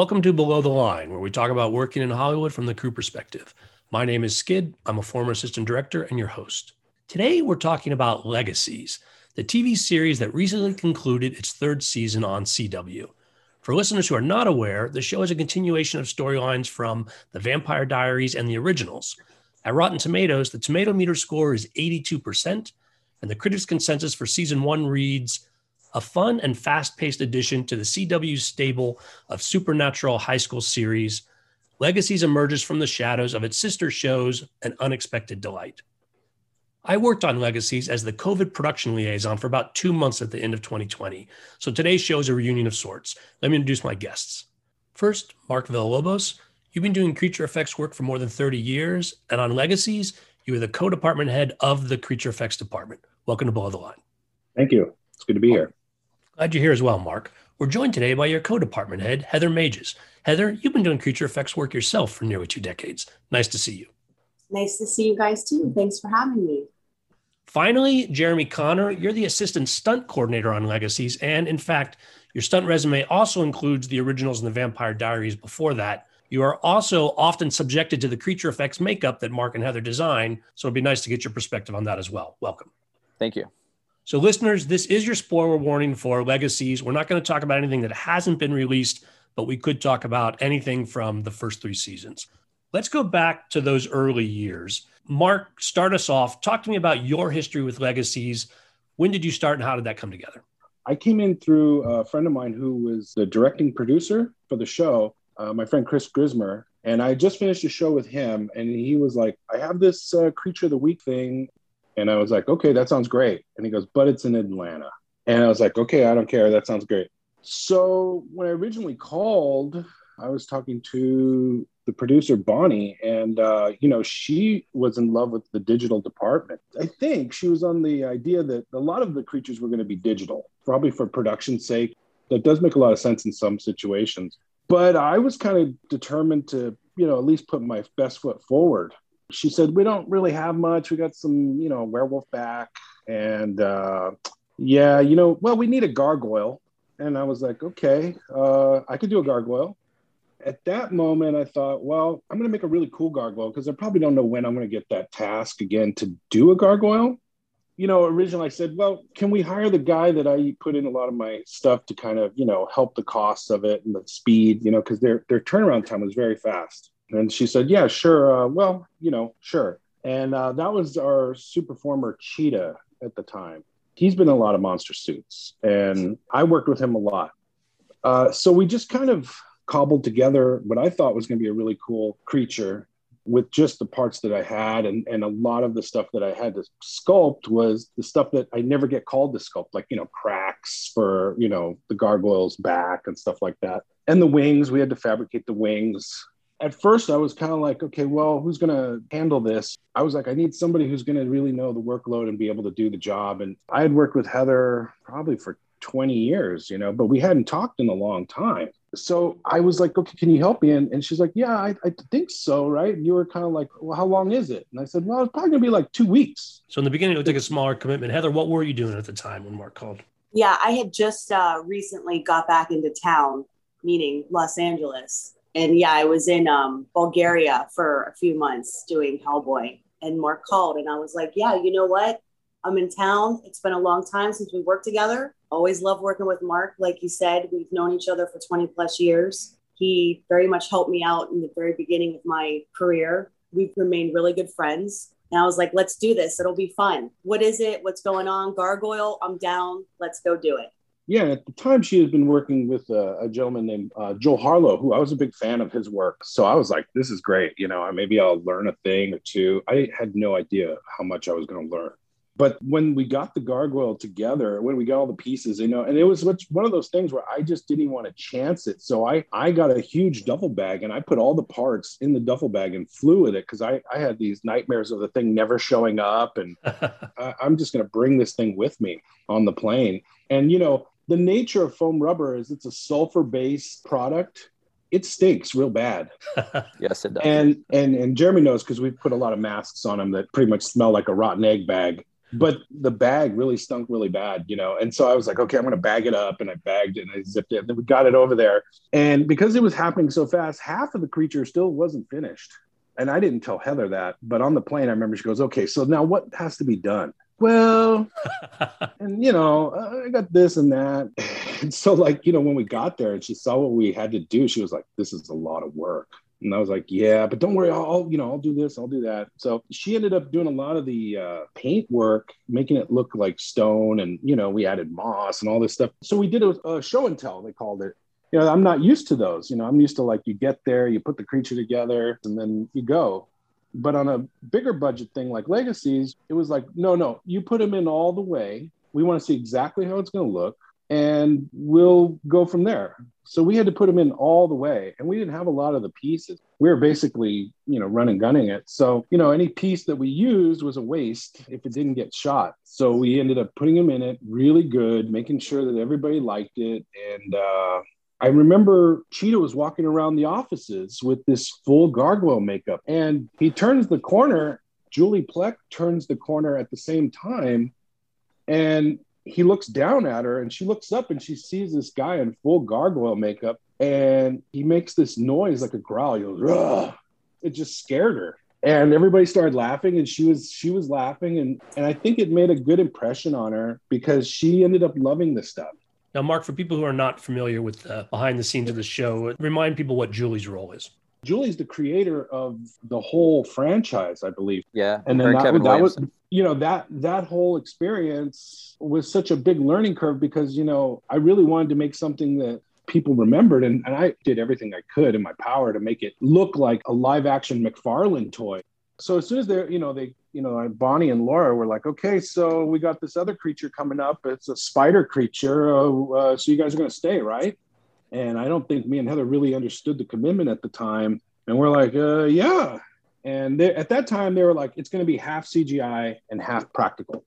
Welcome to Below the Line, where we talk about working in Hollywood from the crew perspective. My name is Skid. I'm a former assistant director and your host. Today, we're talking about Legacies, the TV series that recently concluded its third season on CW. For listeners who are not aware, the show is a continuation of storylines from The Vampire Diaries and the originals. At Rotten Tomatoes, the tomato meter score is 82%, and the critics' consensus for season one reads a fun and fast paced addition to the CW stable of supernatural high school series. Legacies emerges from the shadows of its sister shows, An Unexpected Delight. I worked on Legacies as the COVID production liaison for about two months at the end of 2020. So today's show is a reunion of sorts. Let me introduce my guests. First, Mark Villalobos. You've been doing creature effects work for more than 30 years, and on Legacies, you are the co department head of the creature effects department. Welcome to Below the Line. Thank you. It's good to be here. Glad you're here as well, Mark. We're joined today by your co-department head, Heather Mages. Heather, you've been doing creature effects work yourself for nearly two decades. Nice to see you. Nice to see you guys too. Thanks for having me. Finally, Jeremy Connor, you're the assistant stunt coordinator on Legacies. And in fact, your stunt resume also includes the originals and the Vampire Diaries before that. You are also often subjected to the creature effects makeup that Mark and Heather design. So it'd be nice to get your perspective on that as well. Welcome. Thank you. So, listeners, this is your spoiler warning for Legacies. We're not going to talk about anything that hasn't been released, but we could talk about anything from the first three seasons. Let's go back to those early years. Mark, start us off. Talk to me about your history with Legacies. When did you start and how did that come together? I came in through a friend of mine who was the directing producer for the show, uh, my friend Chris Grismer. And I just finished a show with him, and he was like, I have this uh, Creature of the Week thing. And I was like, okay, that sounds great. And he goes, but it's in Atlanta. And I was like, okay, I don't care. That sounds great. So when I originally called, I was talking to the producer Bonnie, and uh, you know she was in love with the digital department. I think she was on the idea that a lot of the creatures were going to be digital, probably for production's sake. That does make a lot of sense in some situations. But I was kind of determined to, you know, at least put my best foot forward she said, We don't really have much. We got some, you know, werewolf back. And uh, yeah, you know, well, we need a gargoyle. And I was like, Okay, uh, I could do a gargoyle. At that moment, I thought, well, I'm going to make a really cool gargoyle because I probably don't know when I'm going to get that task again to do a gargoyle. You know, originally I said, well, can we hire the guy that I put in a lot of my stuff to kind of, you know, help the costs of it and the speed, you know, because their their turnaround time was very fast. And she said, Yeah, sure. Uh, well, you know, sure. And uh, that was our super former Cheetah at the time. He's been in a lot of monster suits, and I worked with him a lot. Uh, so we just kind of cobbled together what I thought was going to be a really cool creature with just the parts that I had. And, and a lot of the stuff that I had to sculpt was the stuff that I never get called to sculpt, like, you know, cracks for, you know, the gargoyle's back and stuff like that. And the wings, we had to fabricate the wings at first I was kind of like, okay, well, who's going to handle this? I was like, I need somebody who's going to really know the workload and be able to do the job. And I had worked with Heather probably for 20 years, you know, but we hadn't talked in a long time. So I was like, okay, can you help me? And, and she's like, yeah, I, I think so, right? And you were kind of like, well, how long is it? And I said, well, it's probably going to be like two weeks. So in the beginning, it would take a smaller commitment. Heather, what were you doing at the time when Mark called? Yeah, I had just uh, recently got back into town, meaning Los Angeles and yeah, I was in um, Bulgaria for a few months doing Hellboy, and Mark called, and I was like, "Yeah, you know what? I'm in town. It's been a long time since we worked together. Always love working with Mark. Like you said, we've known each other for 20 plus years. He very much helped me out in the very beginning of my career. We've remained really good friends. And I was like, let's do this. It'll be fun. What is it? What's going on? Gargoyle, I'm down. Let's go do it yeah, at the time she had been working with a, a gentleman named uh, Joel Harlow, who I was a big fan of his work. So I was like, this is great. You know, maybe I'll learn a thing or two. I had no idea how much I was going to learn. But when we got the gargoyle together, when we got all the pieces, you know, and it was one of those things where I just didn't want to chance it. So I, I got a huge duffel bag and I put all the parts in the duffel bag and flew with it because I, I had these nightmares of the thing never showing up. And I, I'm just going to bring this thing with me on the plane. And, you know, the nature of foam rubber is it's a sulfur based product it stinks real bad. yes, it does. And and and Jeremy knows because we put a lot of masks on him that pretty much smell like a rotten egg bag. but the bag really stunk really bad, you know. And so I was like, okay, I'm going to bag it up. And I bagged it and I zipped it. And then we got it over there. And because it was happening so fast, half of the creature still wasn't finished. And I didn't tell Heather that. But on the plane, I remember she goes, okay, so now what has to be done? Well, and you know, I got this and that. And so, like, you know, when we got there and she saw what we had to do, she was like, this is a lot of work. And I was like, yeah, but don't worry, I'll, you know, I'll do this, I'll do that. So she ended up doing a lot of the uh, paint work, making it look like stone, and you know, we added moss and all this stuff. So we did a, a show and tell, they called it. You know, I'm not used to those. You know, I'm used to like you get there, you put the creature together, and then you go. But on a bigger budget thing like Legacies, it was like, no, no, you put them in all the way. We want to see exactly how it's going to look and we'll go from there. So we had to put them in all the way, and we didn't have a lot of the pieces. We were basically, you know, running gunning it. So you know, any piece that we used was a waste if it didn't get shot. So we ended up putting them in it really good, making sure that everybody liked it. And uh, I remember Cheetah was walking around the offices with this full gargoyle makeup, and he turns the corner. Julie Plec turns the corner at the same time, and he looks down at her and she looks up and she sees this guy in full gargoyle makeup and he makes this noise like a growl. He goes, Rah! it just scared her. And everybody started laughing and she was she was laughing and and I think it made a good impression on her because she ended up loving the stuff. Now, Mark, for people who are not familiar with the behind the scenes of the show, remind people what Julie's role is. Julie's the creator of the whole franchise, I believe. Yeah, and then that, that was you know that that whole experience was such a big learning curve because you know I really wanted to make something that people remembered and, and I did everything I could in my power to make it look like a live action McFarlane toy. So as soon as they're you know they you know Bonnie and Laura were like okay so we got this other creature coming up. It's a spider creature. Uh, uh, so you guys are going to stay right? And I don't think me and Heather really understood the commitment at the time. And we're like uh, yeah. And they, at that time, they were like, it's going to be half CGI and half practical.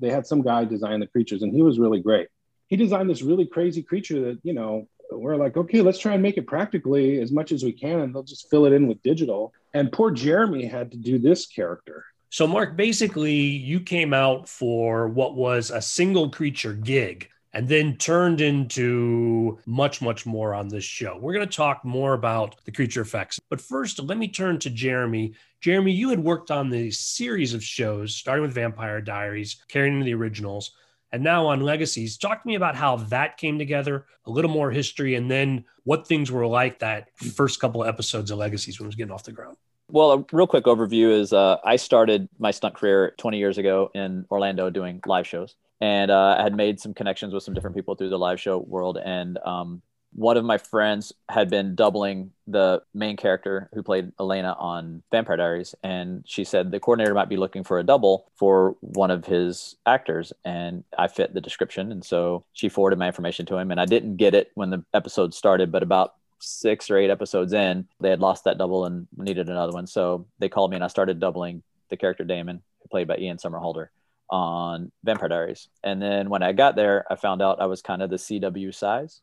They had some guy design the creatures, and he was really great. He designed this really crazy creature that, you know, we're like, okay, let's try and make it practically as much as we can, and they'll just fill it in with digital. And poor Jeremy had to do this character. So, Mark, basically, you came out for what was a single creature gig and then turned into much, much more on this show. We're going to talk more about the creature effects. But first, let me turn to Jeremy. Jeremy, you had worked on the series of shows, starting with Vampire Diaries, carrying into the originals, and now on Legacies. Talk to me about how that came together, a little more history, and then what things were like that first couple of episodes of Legacies when it was getting off the ground. Well, a real quick overview is uh, I started my stunt career 20 years ago in Orlando doing live shows and uh, I had made some connections with some different people through the live show world. And um, one of my friends had been doubling the main character who played Elena on Vampire Diaries, and she said the coordinator might be looking for a double for one of his actors, and I fit the description, and so she forwarded my information to him, and I didn't get it when the episode started, but about six or eight episodes in, they had lost that double and needed another one, so they called me, and I started doubling the character Damon, played by Ian Somerhalder on Vampire Diaries. And then when I got there, I found out I was kind of the CW size,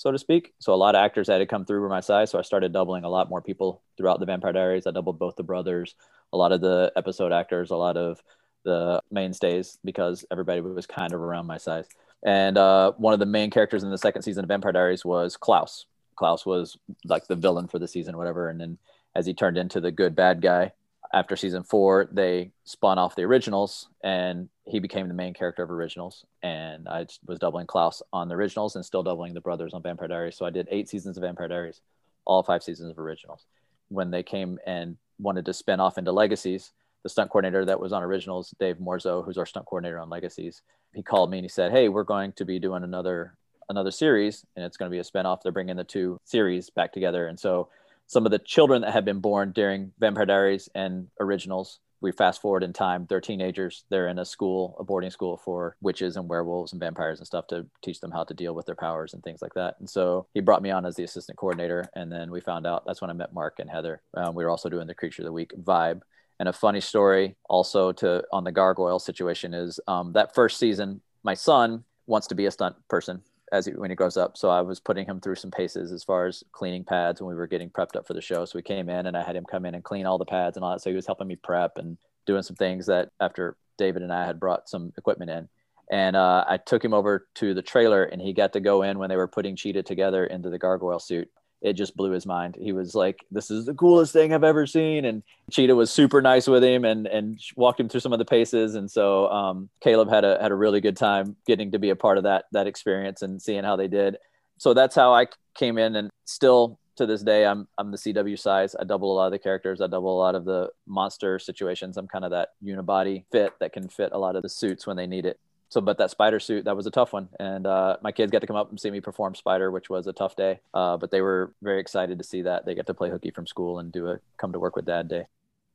so to speak. So a lot of actors had to come through were my size. So I started doubling a lot more people throughout the Vampire Diaries. I doubled both the brothers, a lot of the episode actors, a lot of the mainstays because everybody was kind of around my size. And uh, one of the main characters in the second season of Vampire Diaries was Klaus. Klaus was like the villain for the season, whatever. And then as he turned into the good bad guy, after season four, they spun off the originals and he became the main character of originals. And I was doubling Klaus on the originals and still doubling the brothers on Vampire Diaries. So I did eight seasons of Vampire Diaries, all five seasons of originals. When they came and wanted to spin off into Legacies, the stunt coordinator that was on originals, Dave Morzo, who's our stunt coordinator on Legacies, he called me and he said, Hey, we're going to be doing another another series and it's going to be a spinoff. They're bringing the two series back together. And so some of the children that had been born during Vampire Diaries and originals. We fast forward in time, they're teenagers. They're in a school, a boarding school for witches and werewolves and vampires and stuff to teach them how to deal with their powers and things like that. And so he brought me on as the assistant coordinator. And then we found out that's when I met Mark and Heather. Um, we were also doing the Creature of the Week vibe. And a funny story also to on the gargoyle situation is um, that first season, my son wants to be a stunt person as he, when he grows up. So I was putting him through some paces as far as cleaning pads when we were getting prepped up for the show. So we came in and I had him come in and clean all the pads and all that. So he was helping me prep and doing some things that after David and I had brought some equipment in. And uh, I took him over to the trailer, and he got to go in when they were putting Cheetah together into the gargoyle suit. It just blew his mind. He was like, "This is the coolest thing I've ever seen." And Cheetah was super nice with him, and and walked him through some of the paces. And so um, Caleb had a had a really good time getting to be a part of that that experience and seeing how they did. So that's how I came in, and still to this day, I'm I'm the CW size. I double a lot of the characters. I double a lot of the monster situations. I'm kind of that unibody fit that can fit a lot of the suits when they need it. So, but that spider suit that was a tough one, and uh, my kids got to come up and see me perform spider, which was a tough day. Uh, but they were very excited to see that they got to play hooky from school and do a come to work with dad day.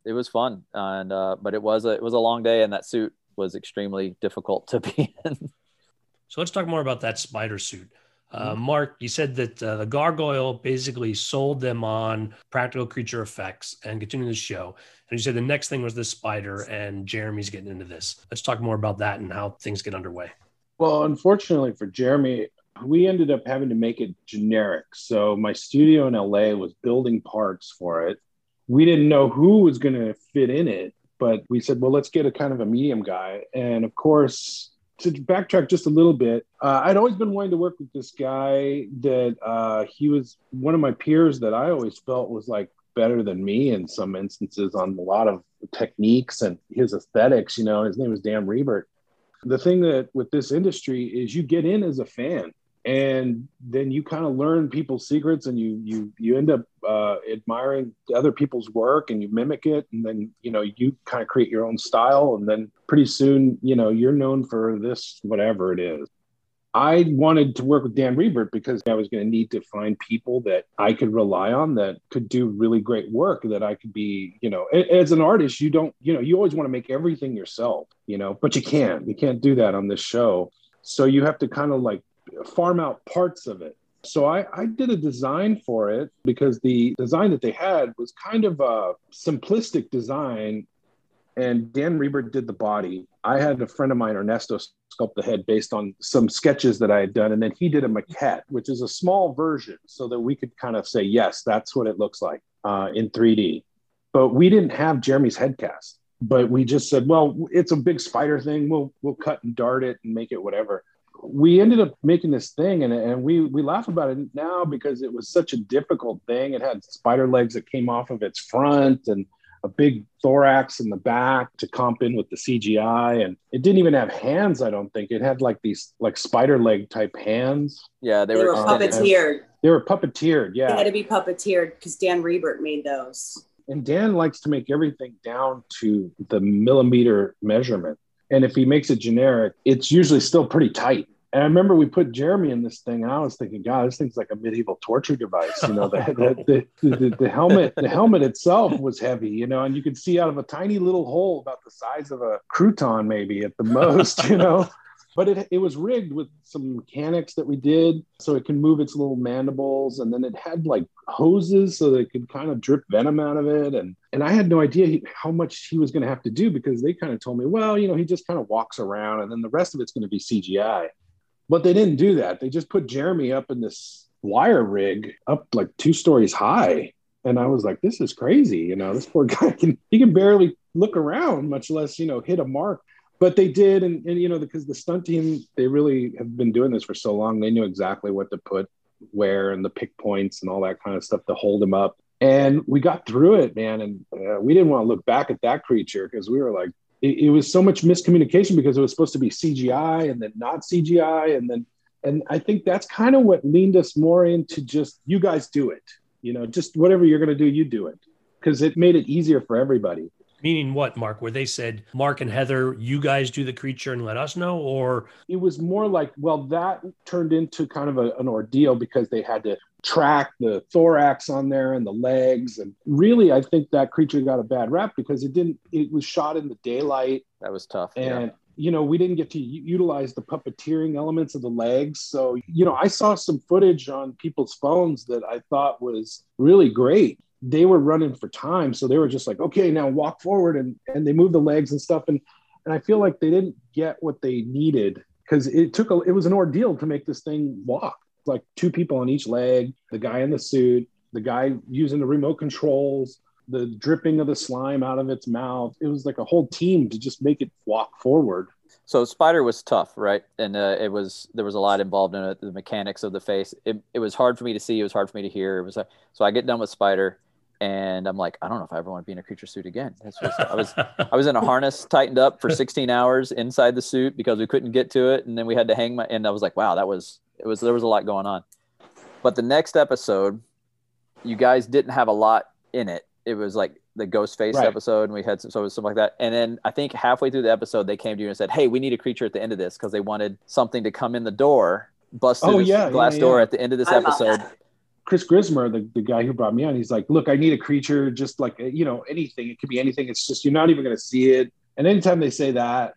It was fun, and uh, but it was a it was a long day, and that suit was extremely difficult to be in. So let's talk more about that spider suit. Uh, mm-hmm. Mark, you said that uh, the Gargoyle basically sold them on practical creature effects and continuing the show. And you said the next thing was the spider, and Jeremy's getting into this. Let's talk more about that and how things get underway. Well, unfortunately for Jeremy, we ended up having to make it generic. So my studio in LA was building parts for it. We didn't know who was going to fit in it, but we said, well, let's get a kind of a medium guy. And of course, to backtrack just a little bit, uh, I'd always been wanting to work with this guy that uh, he was one of my peers that I always felt was like better than me in some instances on a lot of techniques and his aesthetics. You know, his name was Dan Rebert. The thing that with this industry is you get in as a fan and then you kind of learn people's secrets and you you you end up uh, admiring other people's work and you mimic it and then you know you kind of create your own style and then pretty soon you know you're known for this whatever it is. I wanted to work with dan rebert because i was going to need to find people that i could rely on that could do really great work that i could be you know as an artist you don't you know you always want to make everything yourself you know but you can't you can't do that on this show. So you have to kind of like farm out parts of it. So I, I, did a design for it because the design that they had was kind of a simplistic design. And Dan Rebert did the body. I had a friend of mine, Ernesto, sculpt the head based on some sketches that I had done. And then he did a maquette, which is a small version so that we could kind of say, yes, that's what it looks like uh, in 3D. But we didn't have Jeremy's head cast. But we just said, well, it's a big spider thing. We'll we'll cut and dart it and make it whatever we ended up making this thing and, and we we laugh about it now because it was such a difficult thing. It had spider legs that came off of its front and a big thorax in the back to comp in with the cgi and it didn't even have hands i don't think. It had like these like spider leg type hands. Yeah they, they were, were puppeteered. They were puppeteered yeah. They had to be puppeteered because dan rebert made those. And dan likes to make everything down to the millimeter measurement. And if he makes it generic, it's usually still pretty tight. And I remember we put Jeremy in this thing, and I was thinking, God, this thing's like a medieval torture device. You know, the, the, the, the, helmet, the helmet itself was heavy, you know, and you could see out of a tiny little hole about the size of a crouton, maybe at the most, you know but it, it was rigged with some mechanics that we did so it can move its little mandibles and then it had like hoses so that it could kind of drip venom out of it and and i had no idea he, how much he was going to have to do because they kind of told me well you know he just kind of walks around and then the rest of it's going to be cgi but they didn't do that. They just put jeremy up in this wire rig up like two stories high. And i was like this is crazy you know? This poor guy can he can barely look around much less you know hit a mark. But they did and, and you know because the stunt team they really have been doing this for so long they knew exactly what to put where and the pick points and all that kind of stuff to hold him up. And we got through it man and uh, we didn't want to look back at that creature because we were like it, it, was so much miscommunication because it was supposed to be cgi and then not cgi and then and i think that's kind of what leaned us more into just you guys do it you know just whatever you're going to do you do it because it made it easier for everybody Meaning what, Mark? Where they said, Mark and Heather, you guys do the creature and let us know? Or it was more like, well, that turned into kind of a, an ordeal because they had to track the thorax on there and the legs. And really, I think that creature got a bad rap because it didn't, it was shot in the daylight. That was tough. And, yeah. you know, we didn't get to utilize the puppeteering elements of the legs. So, you know, I saw some footage on people's phones that I thought was really great they were running for time. So they were just like, okay, now walk forward and, and they move the legs and stuff. And, and I feel like they didn't get what they needed because it took a, it was an ordeal to make this thing walk like two people on each leg, the guy in the suit, the guy using the remote controls. the dripping of the slime out of its mouth. It was like a whole team to just make it walk forward. So Spider was tough, right? And uh, it was there was a lot involved in it, the mechanics of the face. It, it was hard for me to see. It was hard for me to hear. It was uh, so I get done with Spider, and I'm like, I don't know if I ever want to be in a creature suit again. Just, I was I was in a harness, tightened up for 16 hours inside the suit because we couldn't get to it, and then we had to hang my. And I was like, wow, that was it was there was a lot going on. But the next episode, you guys didn't have a lot in it. It was like the ghost face Right. episode and we had some, so something like that and then i think halfway through the episode they came to you and said hey we need a creature at the end of this because they wanted something to come in the door bust oh, through Oh, this yeah, glass yeah, door yeah. at the end of this I love episode. Chris Grismer, the, the guy who brought me on, he's like, look, I need a creature, just like, you know, anything. It could be anything. It's just, you're not even going to see it. And anytime they say that,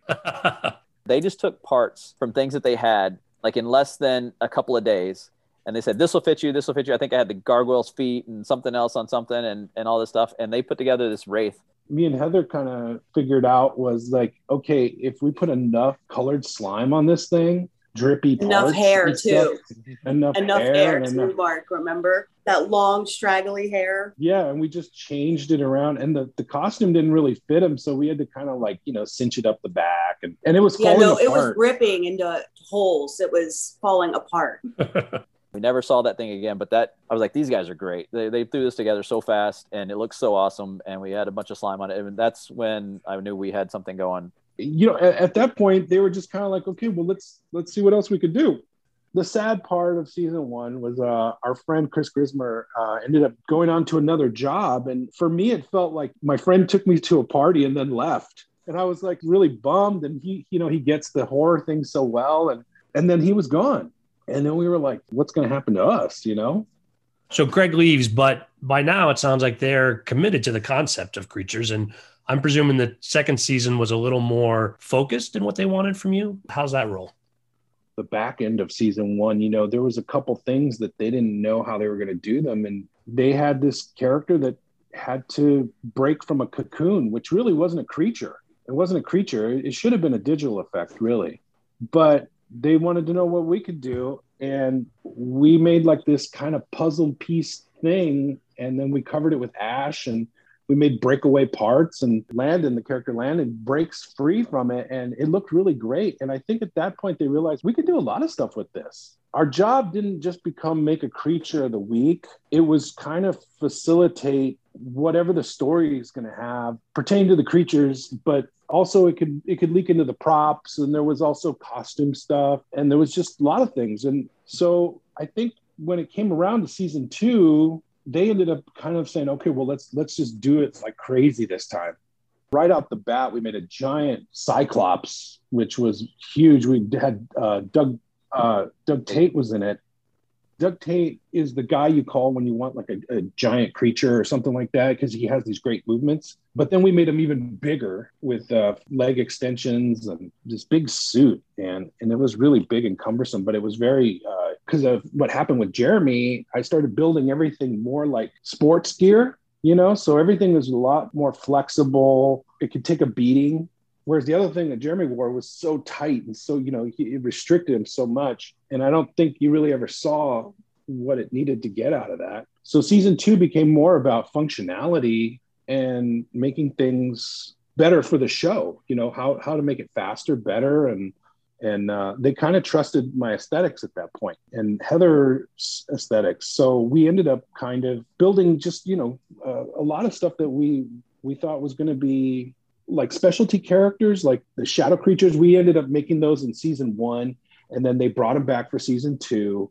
they just took parts from things that they had like in less than a couple of days. And they said this will fit you. This will fit you. I think i had the gargoyle's feet and something else on something and, and all this stuff. And they put together this wraith. Me and Heather kind of figured out was like, okay, if we put enough colored slime on this thing, drippy Enough hair, and stuff, too. enough, Enough hair, hair, and too, enough- Mark. Remember that long, straggly hair? yeah, and we just changed it around, and the, the costume didn't really fit him, so we had to kind of like you know cinch it up the back, and and it was Yeah, falling no, apart. it was ripping into holes. It was falling apart. we never saw that thing again but that i was like these guys are great they, they threw this together so fast and it looks so awesome and we had a bunch of slime on it and that's when i knew we had something going you know at, at that point they were just kind of like okay well let's let's see what else we could do. The sad part of season one was uh, our friend chris grismer uh, ended up going on to another job. And for me it felt like my friend took me to a party and then left. And i was like really bummed. And he you know he gets the horror thing so well. And and then he was gone. And then we were like what's going to happen to us you know? So Greg leaves, but by now it sounds like they're committed to the concept of creatures. And I'm presuming the second season was a little more focused in what they wanted from you. How's that roll? the back end of season one, you know, there was a couple things that they didn't know how they were going to do them. And they had this character that had to break from a cocoon, which really wasn't a creature. It wasn't a creature. It should have been a digital effect, really. But they wanted to know what we could do. And we made like this kind of puzzle piece thing. And then we covered it with ash and we made breakaway parts and Landon, the character Landon, breaks free from it and it looked really great. And I think at that point they realized we could do a lot of stuff with this. Our job didn't just become make a creature of the week, it was kind of facilitate whatever the story is going to have pertain to the creatures, but also it could it could leak into the props and there was also costume stuff and there was just a lot of things. And so I think when it came around to season two, they ended up kind of saying, okay, well, let's let's just do it like crazy this time. Right out the bat, we made a giant Cyclops, which was huge. We had uh, Doug uh, Doug Tait was in it. Doug Tait is the guy you call when you want like a, a giant creature or something like that because he has these great movements. But then we made him even bigger with uh, leg extensions and this big suit, and and it was really big and cumbersome. But it was very because of what happened with Jeremy. I started building everything more like sports gear, you know. So everything was a lot more flexible. It could take a beating. Whereas the other thing that Jeremy wore was so tight and so, you know, it restricted him so much. And I don't think you really ever saw what it needed to get out of that. So season two became more about functionality and making things better for the show, you know, how, how to make it faster, better. And, and uh, they kind of trusted my aesthetics at that point and Heather's aesthetics. So we ended up kind of building just, you know, uh, a lot of stuff that we, we thought was going to be like specialty characters, like the shadow creatures. We ended up making those in season one, and then they brought them back for season two.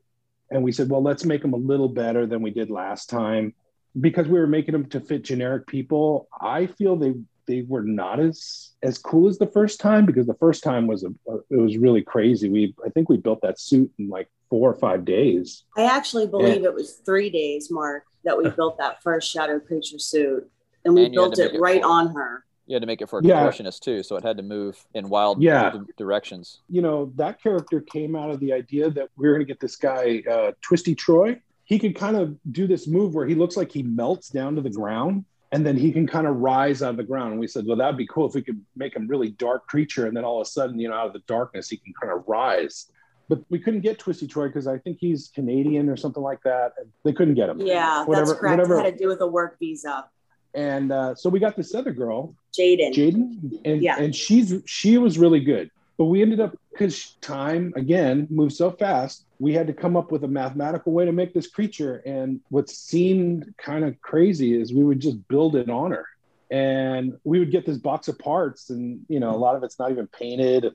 And we said, well, let's make them a little better than we did last time because we were making them to fit generic people. I feel they they were not as as cool as the first time because the first time was a it was really crazy. We I think we built that suit in like four or five days. I actually believe it was three days, Mark, that we built that first shadow creature suit, and we And built it it right full. on her. You had to make it for a Yeah. contortionist too, so it had to move in wild Yeah. di- directions. you know, that character came out of the idea that we are going to get this guy, uh, Twisty Troy. He could kind of do this move where he looks like he melts down to the ground and then he can kind of rise out of the ground. And we said, well, that'd be cool if we could make him really dark creature. And then all of a sudden, you know, out of the darkness, he can kind of rise. But we couldn't get Twisty Troy because I think he's Canadian or something like that. They couldn't get him. Yeah, Whatever- that's correct. whatever- It had to do with a work visa. And uh, so we got this other girl, Jaden. Jaden, and Yeah. and she's she was really good. But we ended up because time again moves so fast. We had to come up with a mathematical way to make this creature. And what seemed kind of crazy is we would just build it on her, and we would get this box of parts, and you know a lot of it's not even painted,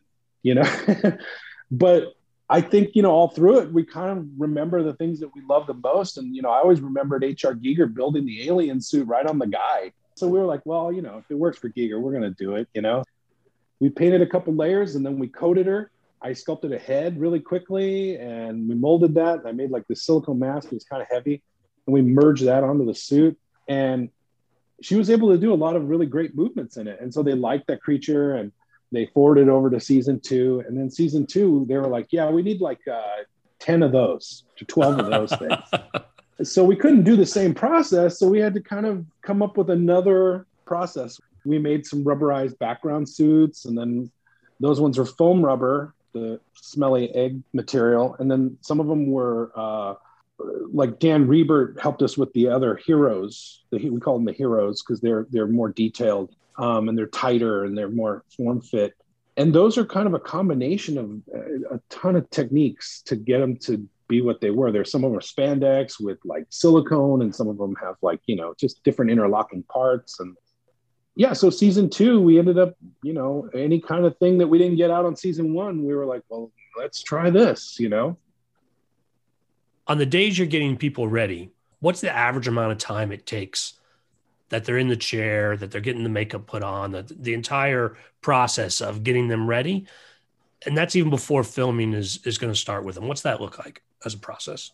you know. but I think you know all through it, we kind of remember the things that we love the most, and you know I always remembered H.R. Giger building the alien suit right on the guy. So we were like, well, you know, if it works for Giger, we're gonna do it, you know we painted a couple layers and then we coated her. I sculpted a head really quickly and we molded that. I made like the silicone mask. It was kind of heavy. And we merged that onto the suit. And she was able to do a lot of really great movements in it. And so they liked that creature and they forwarded over to season two. And then season two, they were like, yeah, we need like uh, 10 of those to 12 of those things. so we couldn't do the same process. So we had to kind of come up with another process we made some rubberized background suits and then those ones were foam rubber the smelly egg material and then some of them were uh, like dan Rebert helped us with the other heroes we call them the heroes because they're they're more detailed um, and they're tighter and they're more form fit. And those are kind of a combination of a, a ton of techniques to get them to be what they were. There's some of them are spandex with like silicone and some of them have like you know just different interlocking parts and yeah, so season two, we ended up, you know, any kind of thing that we didn't get out on season one, we were like, well, let's try this, you know. On the days you're getting people ready, what's the average amount of time it takes that they're in the chair, that they're getting the makeup put on, that the entire process of getting them ready? And that's even before filming is is going to start with them. What's that look like as a process?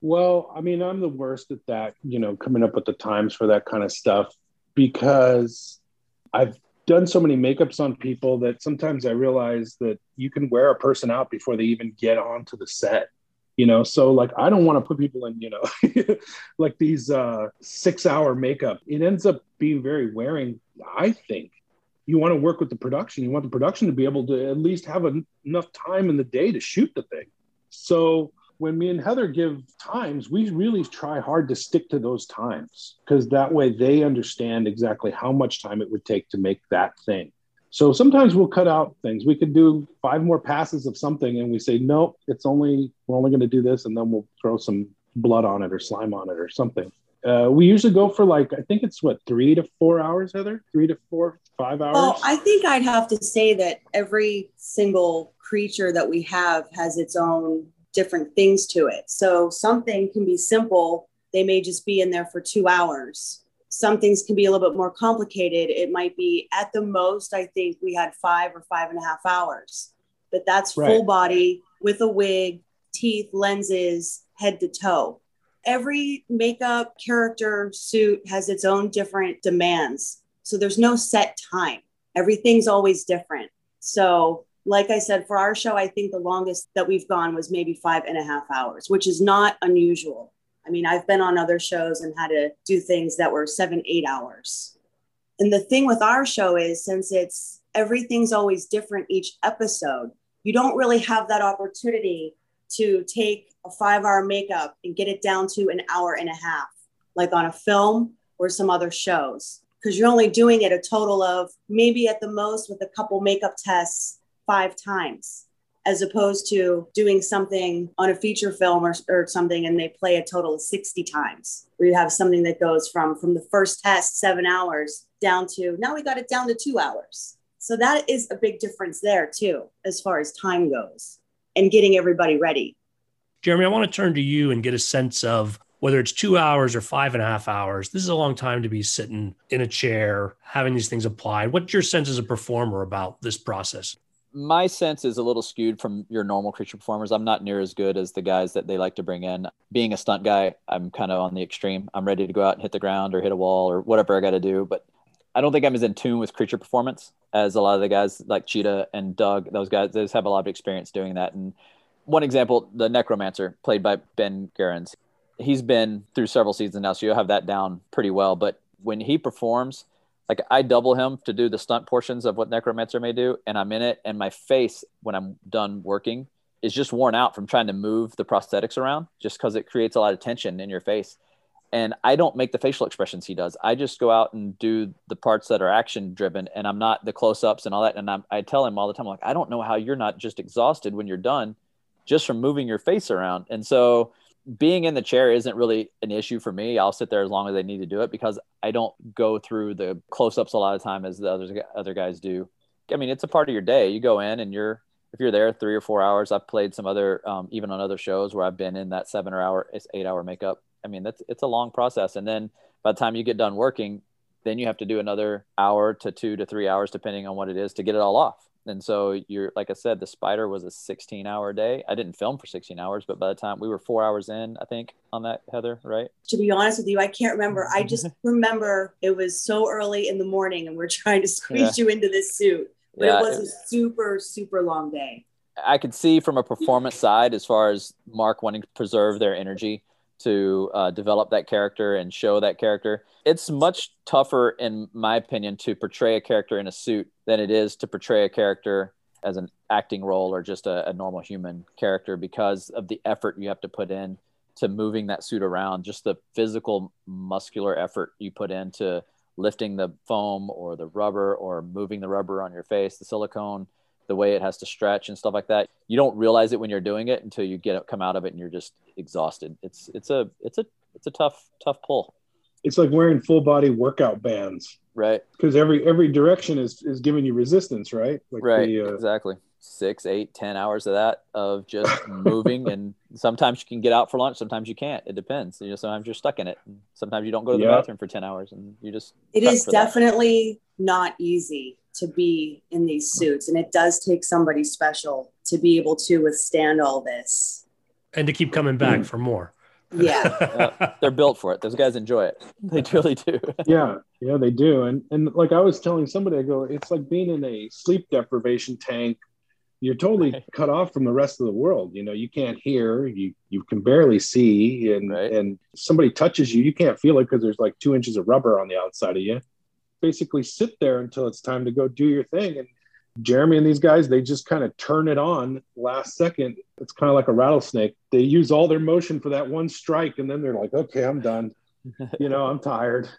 Well, I mean, I'm the worst at that, you know, coming up with the times for that kind of stuff because I've done so many makeups on people that sometimes I realize that you can wear a person out before they even get onto the set. You know, so like I don't want to put people in, you know, like these uh, six hour makeup. It ends up being very wearing, I think. You want to work with the production. You want the production to be able to at least have en- enough time in the day to shoot the thing. So when me and Heather give times, we really try hard to stick to those times because that way they understand exactly how much time it would take to make that thing. So sometimes we'll cut out things. We could do five more passes of something and we say, nope, it's only, we're only going to do this. And then we'll throw some blood on it or slime on it or something. Uh, we usually go for like, I think it's what, three to four hours, Heather? Three to four, five hours? Well, I think I'd have to say that every single creature that we have has its own different things to it. So something can be simple, they may just be in there for two hours. Some things can be a little bit more complicated. It might be at the most, I think we had five or five and a half hours, but that's Right. full body with a wig, teeth, lenses, head to toe. Every makeup, character, suit has its own different demands. So there's no set time. Everything's always different. So like I said, for our show, I think the longest that we've gone was maybe five and a half hours, which is not unusual. I mean, I've been on other shows and had to do things that were seven, eight hours. And the thing with our show is since it's everything's always different each episode, you don't really have that opportunity to take a five hour makeup and get it down to an hour and a half, like on a film or some other shows. Because you're only doing it a total of maybe at the most with a couple makeup tests five times as opposed to doing something on a feature film or, or something and they play a total of 60 times where you have something that goes from from the first test seven hours down to now we got it down to two hours so that is a big difference there too as far as time goes and getting everybody ready Jeremy, I want to turn to you and get a sense of whether it's two hours or five and a half hours. This is a long time to be sitting in a chair, having these things applied. What's your sense as a performer about this process? My sense is a little skewed from your normal creature performers. I'm not near as good as the guys that they like to bring in. Being a stunt guy, I'm kind of on the extreme. I'm ready to go out and hit the ground or hit a wall or whatever I got to do. But I don't think I'm as in tune with creature performance as a lot of the guys like Cheetah and Doug. Those guys, those have a lot of experience doing that. And one example, the Necromancer, played by Ben Geurens, he's been through several seasons now, so you'll have that down pretty well. But when he performs, like I double him to do the stunt portions of what Necromancer may do, and I'm in it, and my face when I'm done working is just worn out from trying to move the prosthetics around, just because it creates a lot of tension in your face. and I don't make the facial expressions he does. I just go out and do the parts that are action driven, and I'm not the close ups and all that. And I'm, I tell him all the time, like, I don't know how you're not just exhausted when you're done, just from moving your face around. And so, being in the chair isn't really an issue for me. I'll sit there as long as I need to do it because I don't go through the close ups a lot of time as the other other guys do. I mean, it's a part of your day. You go in and you're if you're there three or four hours. I've played some other um, even on other shows where I've been in that seven or hour, eight hour makeup I mean, that's it's a long process. And then by the time you get done working, then you have to do another hour to two to three hours, depending on what it is, to get it all off. And so you're, like I said, the spider was a 16 hour day. I didn't film for 16 hours, but by the time we were four hours in, I think on that, Heather, right? To be honest with you, I can't remember. I just remember it was so early in the morning and we're trying to squeeze yeah. you into this suit. But yeah, it was it, a super, super long day. I could see from a performance side, as far as Mark wanting to preserve their energy, to uh, develop that character and show that character. It's much tougher, in my opinion, to portray a character in a suit than it is to portray a character as an acting role or just a, a normal human character because of the effort you have to put in to moving that suit around, just the physical, muscular effort you put into lifting the foam or the rubber or moving the rubber on your face, the silicone the way it has to stretch and stuff like that. You don't realize it when you're doing it until you get come out of it and you're just exhausted. It's it's a it's a it's a tough tough pull. It's like wearing full body workout bands, right? Because every every direction is is giving you resistance, right? Like right, the, uh, exactly. Six, eight, ten hours of that of just moving, and sometimes you can get out for lunch, sometimes you can't. It depends. You know, sometimes you're stuck in it. Sometimes you don't go to the yeah. bathroom for ten hours, and you just. It is definitely that. not easy to be in these suits. And it does take somebody special to be able to withstand all this. And to keep coming back hmm. for more. Yeah. they're built for it. Those guys enjoy it. They truly do. yeah. Yeah, they do. And and like I was telling somebody, I go, it's like being in a sleep deprivation tank. You're totally right. cut off from the rest of the world. You know, you can't hear, you you can barely see, and right. and somebody touches you, you can't feel it because there's like two inches of rubber on the outside of you basically sit there until it's time to go do your thing. And Jeremy and these guys, they just kind of turn it on last second. It's kind of like a rattlesnake. They use all their motion for that one strike, and then they're like, okay, I'm done. you know, I'm tired.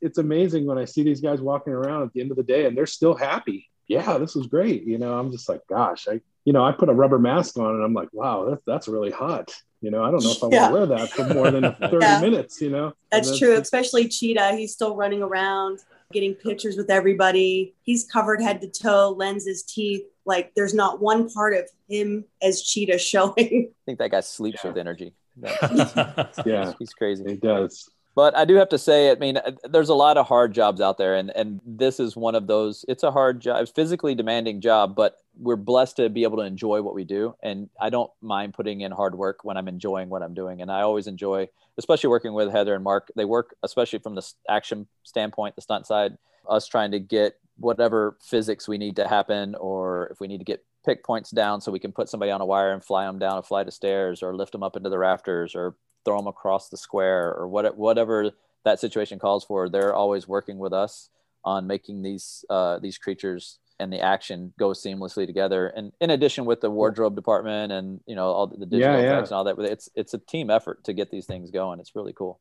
It's amazing when I see these guys walking around at the end of the day and they're still happy. Yeah, this was great. You know, I'm just like, gosh, I, you know, I put a rubber mask on and I'm like, wow, that's, that's really hot. You know, I don't know if I yeah. want to wear that for more than 30 yeah. minutes, you know? That's, that's true, especially Cheetah. He's still running around getting pictures with everybody. He's covered head to toe, lenses, teeth. Like there's not one part of him as Cheetah showing. I think that guy sleeps yeah. with energy. yeah, he's crazy. He does. But I do have to say, I mean, uh, there's a lot of hard jobs out there, and and this is one of those. It's a hard job, physically demanding job, but we're blessed to be able to enjoy what we do. And I don't mind putting in hard work when I'm enjoying what I'm doing, and I always enjoy especially working with Heather and Mark. They work, especially from the action standpoint, the stunt side, us trying to get whatever physics we need to happen, or if we need to get pick points down so we can put somebody on a wire and fly them down a flight of stairs, or lift them up into the rafters, or throw them across the square, or what, whatever that situation calls for. They're always working with us on making these uh, these creatures and the action go seamlessly together. And in addition with the wardrobe department and you know all the digital yeah, effects and all that, it's it's a team effort to get these things going. It's really cool.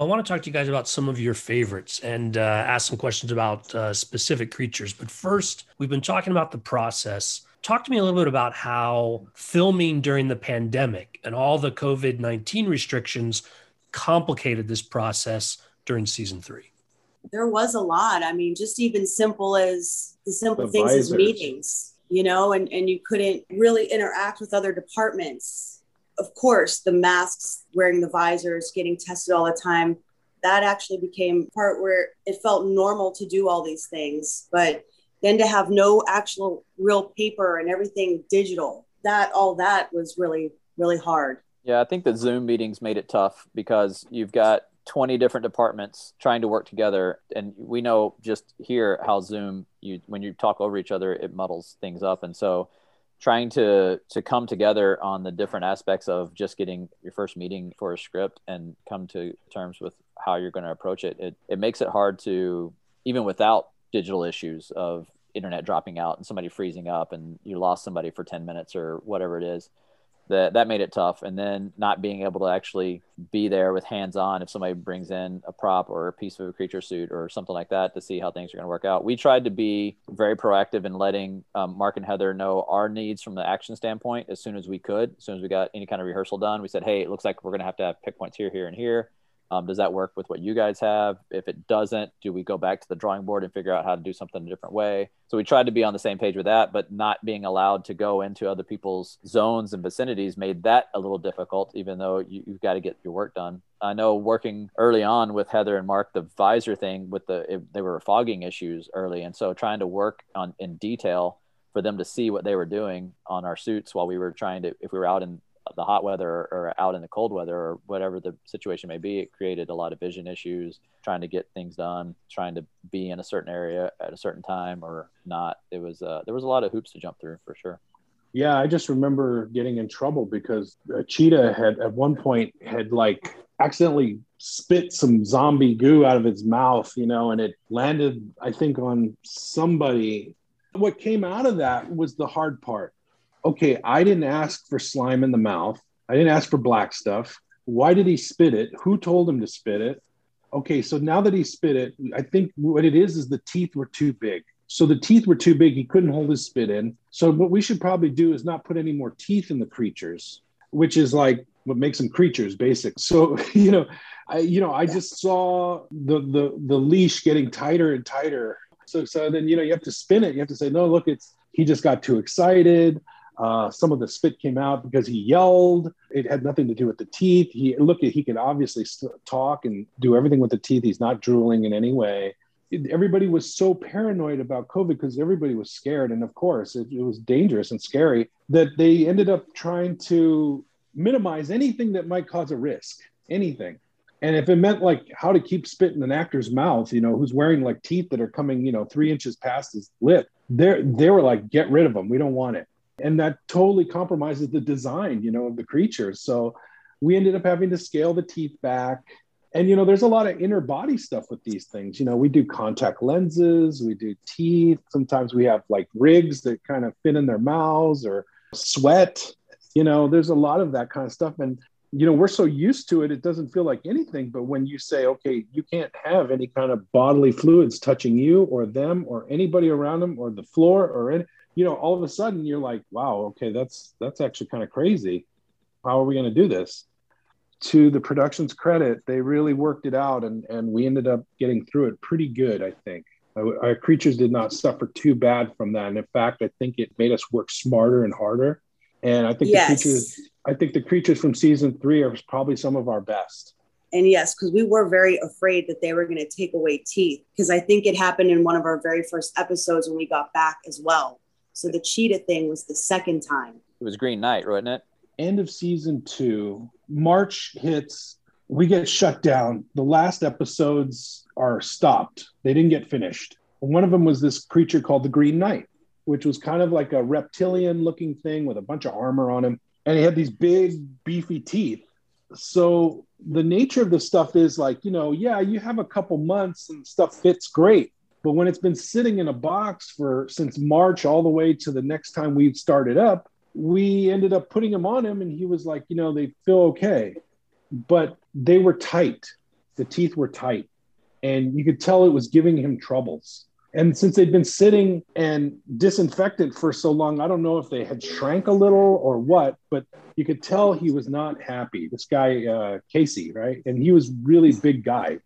I want to talk to you guys about some of your favorites and uh, ask some questions about uh, specific creatures. But first, we've been talking about the process. Talk to me a little bit about how filming during the pandemic and all the COVID 19 restrictions complicated this process during season three there was a lot. I mean, just even simple as the simple the things visors. as meetings, you know, and, and you couldn't really interact with other departments. Of course, the masks, wearing the visors, getting tested all the time, that actually became part where it felt normal to do all these things. But then to have no actual real paper and everything digital, that all that was really, really hard. Yeah, I think the Zoom meetings made it tough because you've got 20 different departments trying to work together. And we know just here how zoom you when you talk over each other it muddles things up. And so trying to to come together on the different aspects of just getting your first meeting for a script and come to terms with how you're going to approach it it, it makes it hard to even without digital issues of internet dropping out and somebody freezing up and you lost somebody for 10 minutes or whatever it is that that made it tough. And then not being able to actually be there with hands on if somebody brings in a prop or a piece of a creature suit or something like that to see how things are going to work out. We tried to be very proactive in letting um, mark and heather know our needs from the action standpoint as soon as we could. As soon as we got any kind of rehearsal done we said hey it looks like we're going to have to have pick points here here and here um, does that work with what you guys have? If it doesn't, do we go back to the drawing board and figure out how to do something a different way? So we tried to be on the same page with that, but not being allowed to go into other people's zones and vicinities made that a little difficult, even though you, have got to get your work done. I know working early on with Heather and Mark, the visor thing with the, it, they were fogging issues early. And so trying to work on in detail for them to see what they were doing on our suits while we were trying to, if we were out in the hot weather or out in the cold weather or whatever the situation may be, it created a lot of vision issues trying to get things done, trying to be in a certain area at a certain time or not. It was uh, there was a lot of hoops to jump through for sure. Yeah, I just remember getting in trouble because a cheetah had at one point had like accidentally spit some zombie goo out of its mouth, you know, and it landed, I think, on somebody. What came out of that was the hard part okay, I didn't ask for slime in the mouth. I didn't ask for black stuff. Why did he spit it? Who told him to spit it? Okay, so now that he spit it, I think what it is is the teeth were too big. So the teeth were too big. He couldn't hold his spit in. So what we should probably do is not put any more teeth in the creatures, which is like what makes them creatures, basic. So you know, I you know I just saw the the the leash getting tighter and tighter. So so then you know you have to spin it. You have to say no. Look, it's he just got too excited. Uh, some of the spit came out because he yelled. It had nothing to do with the teeth. He look at he can obviously talk and do everything with the teeth. He's not drooling in any way. It, everybody was so paranoid about COVID because everybody was scared, and of course it, it was dangerous and scary that they ended up trying to minimize anything that might cause a risk. Anything. And if it meant like how to keep spit in an actor's mouth, you know, who's wearing like teeth that are coming, you know, three inches past his lip, they they were like, get rid of them. We don't want it and that totally compromises the design you know of the creatures so we ended up having to scale the teeth back. And you know there's a lot of inner body stuff with these things. You know we do contact lenses we do teeth. Sometimes we have like rigs that kind of fit in their mouths or sweat. You know there's a lot of that kind of stuff. And you know we're so used to it it doesn't feel like anything. But when you say okay you can't have any kind of bodily fluids touching you or them or anybody around them or the floor or any you know, all of a sudden you're like, wow, okay, that's that's actually kind of crazy. How are we going to do this? To the production's credit, they really worked it out, and and we ended up getting through it pretty good. I think our creatures did not suffer too bad from that, and in fact, I think it made us work smarter and harder. And I think yes. the creatures, I think the creatures from season three are probably some of our best. And yes, because we were very afraid that they were going to take away teeth. Because I think it happened in one of our very first episodes when we got back as well. So the cheetah thing was the second time. It was Green Knight, wasn't it? End of season two, March hits, we get shut down. The last episodes are stopped, they didn't get finished. One of them was this creature called the Green Knight, which was kind of like a reptilian looking thing with a bunch of armor on him. And he had these big, beefy teeth. So the nature of the stuff is like, you know, yeah, you have a couple months and stuff fits great but when it's been sitting in a box for since March all the way to the next time we started up, we ended up putting him on him and he was like, you know, they feel okay. But they were tight. The teeth were tight. And you could tell it was giving him troubles. And since they'd been sitting and disinfected for so long, I don't know if they had shrank a little or what, but you could tell he was not happy. This guy, uh, Casey, right? And he was really big guy.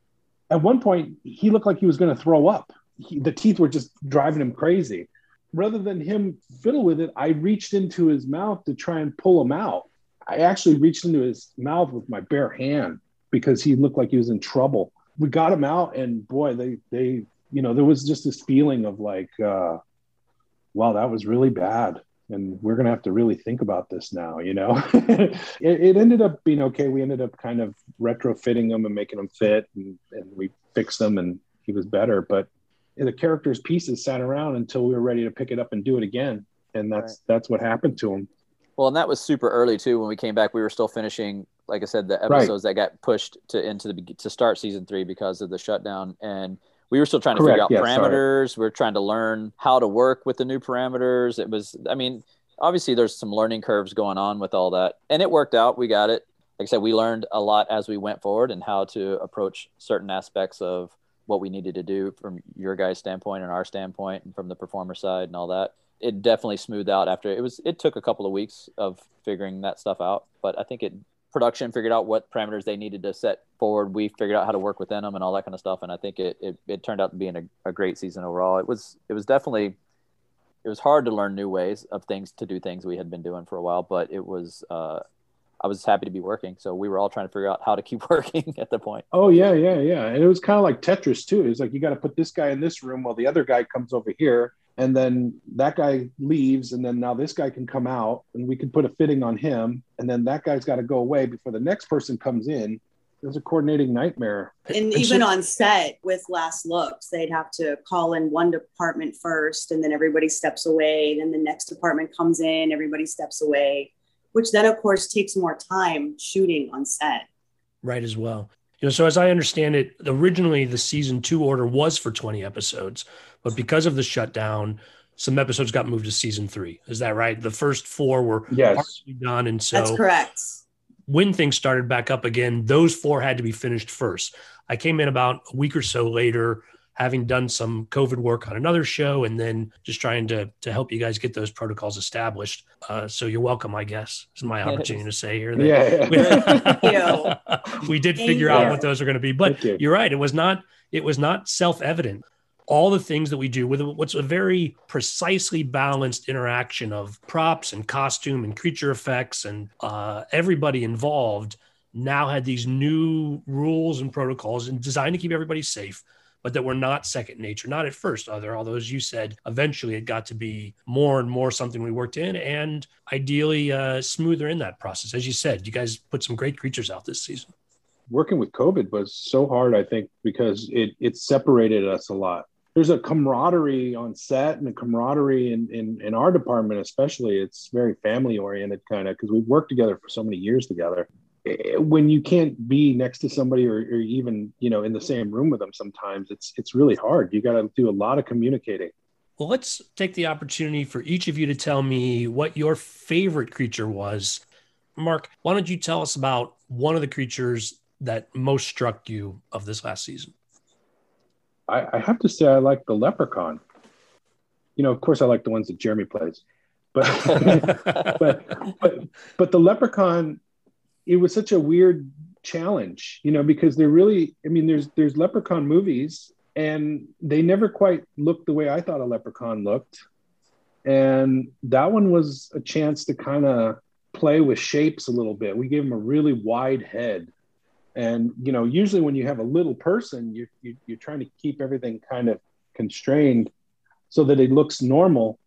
At one point, he looked like he was going to throw up he, the teeth were just driving him crazy. Rather than him fiddle with it, I reached into his mouth to try and pull him out. I actually reached into his mouth with my bare hand because he looked like he was in trouble. We got him out, and boy, they they you know there was just this feeling of like, uh, wow, that was really bad, and we're gonna have to really think about this now. You know, it, it, ended up being okay. We ended up kind of retrofitting him and making him fit, and, and we fixed him, and he was better. But the character's pieces sat around until we were ready to pick it up and do it again and that's right. that's what happened to him well and that was super early too when we came back we were still finishing like i said the episodes right. that got pushed to into the to start season three because of the shutdown and we were still trying to Correct. figure out yeah, parameters sorry. we are trying to learn how to work with the new parameters it was i mean obviously there's some learning curves going on with all that, and it worked out. We got it. Like I said, we learned a lot as we went forward and how to approach certain aspects of what we needed to do from your guys' standpoint and our standpoint, and from the performer side and all that. It definitely smoothed out after it was. It took a couple of weeks of figuring that stuff out, but I think it production figured out what parameters they needed to set forward. We figured out how to work within them and all that kind of stuff. And I think it, it, it turned out to being a, a great season overall. It was, it was definitely, it was hard to learn new ways of things to do things we had been doing for a while, but it was, uh, I was happy to be working. So we were all trying to figure out how to keep working at the point. Oh yeah, yeah, yeah. And it was kind of like Tetris too. It's like you got to put this guy in this room while the other guy comes over here and then that guy leaves and then now this guy can come out and we can put a fitting on him and then that guy's got to go away before the next person comes in It was a coordinating nightmare and, and even so, on set with last looks they'd have to call in one department first and then everybody steps away and then the next department comes in everybody steps away which then of course takes more time shooting on set right as well you know so as i understand it originally the season two order was for 20 episodes but because of the shutdown, some episodes got moved to season three. Is that right? The first four were yes. partially done, and so that's correct. When things started back up again, those four had to be finished first. I came in about a week or so later, having done some COVID work on another show, and then just trying to to help you guys get those protocols established. Uh, so you're welcome, I guess. It's my opportunity to say here. That yeah, we, we did figure out what those are going to be, but you're right. It was not it was not self evident all the things that we do with what's a very precisely balanced interaction of props and costume and creature effects and uh, everybody involved now had these new rules and protocols and designed to keep everybody safe but that were not second nature not at first other although as you said eventually it got to be more and more something we worked in and ideally uh, smoother in that process. As you said you guys put some great creatures out this season. Working with covid was so hard i think because it it separated us a lot. There's a camaraderie on set and a camaraderie in, in, in our department especially. It's very family oriented kind of because we've worked together for so many years together Eh, when you can't be next to somebody or, or even you know in the same room with them sometimes it's it's really hard. You got to do a lot of communicating. Well let's take the opportunity for each of you to tell me what your favorite creature was. Mark why don't you tell us about one of the creatures that most struck you of this last season? I, I have to say I like the Leprechaun. You know, of course, I like the ones that Jeremy plays, but but but but the Leprechaun, it was such a weird challenge, you know, because they're really. I mean, there's there's Leprechaun movies, and they never quite looked the way I thought a Leprechaun looked, and that one was a chance to kind of play with shapes a little bit. We gave him a really wide head and you know usually when you have a little person you, you you're trying to keep everything kind of constrained so that it looks normal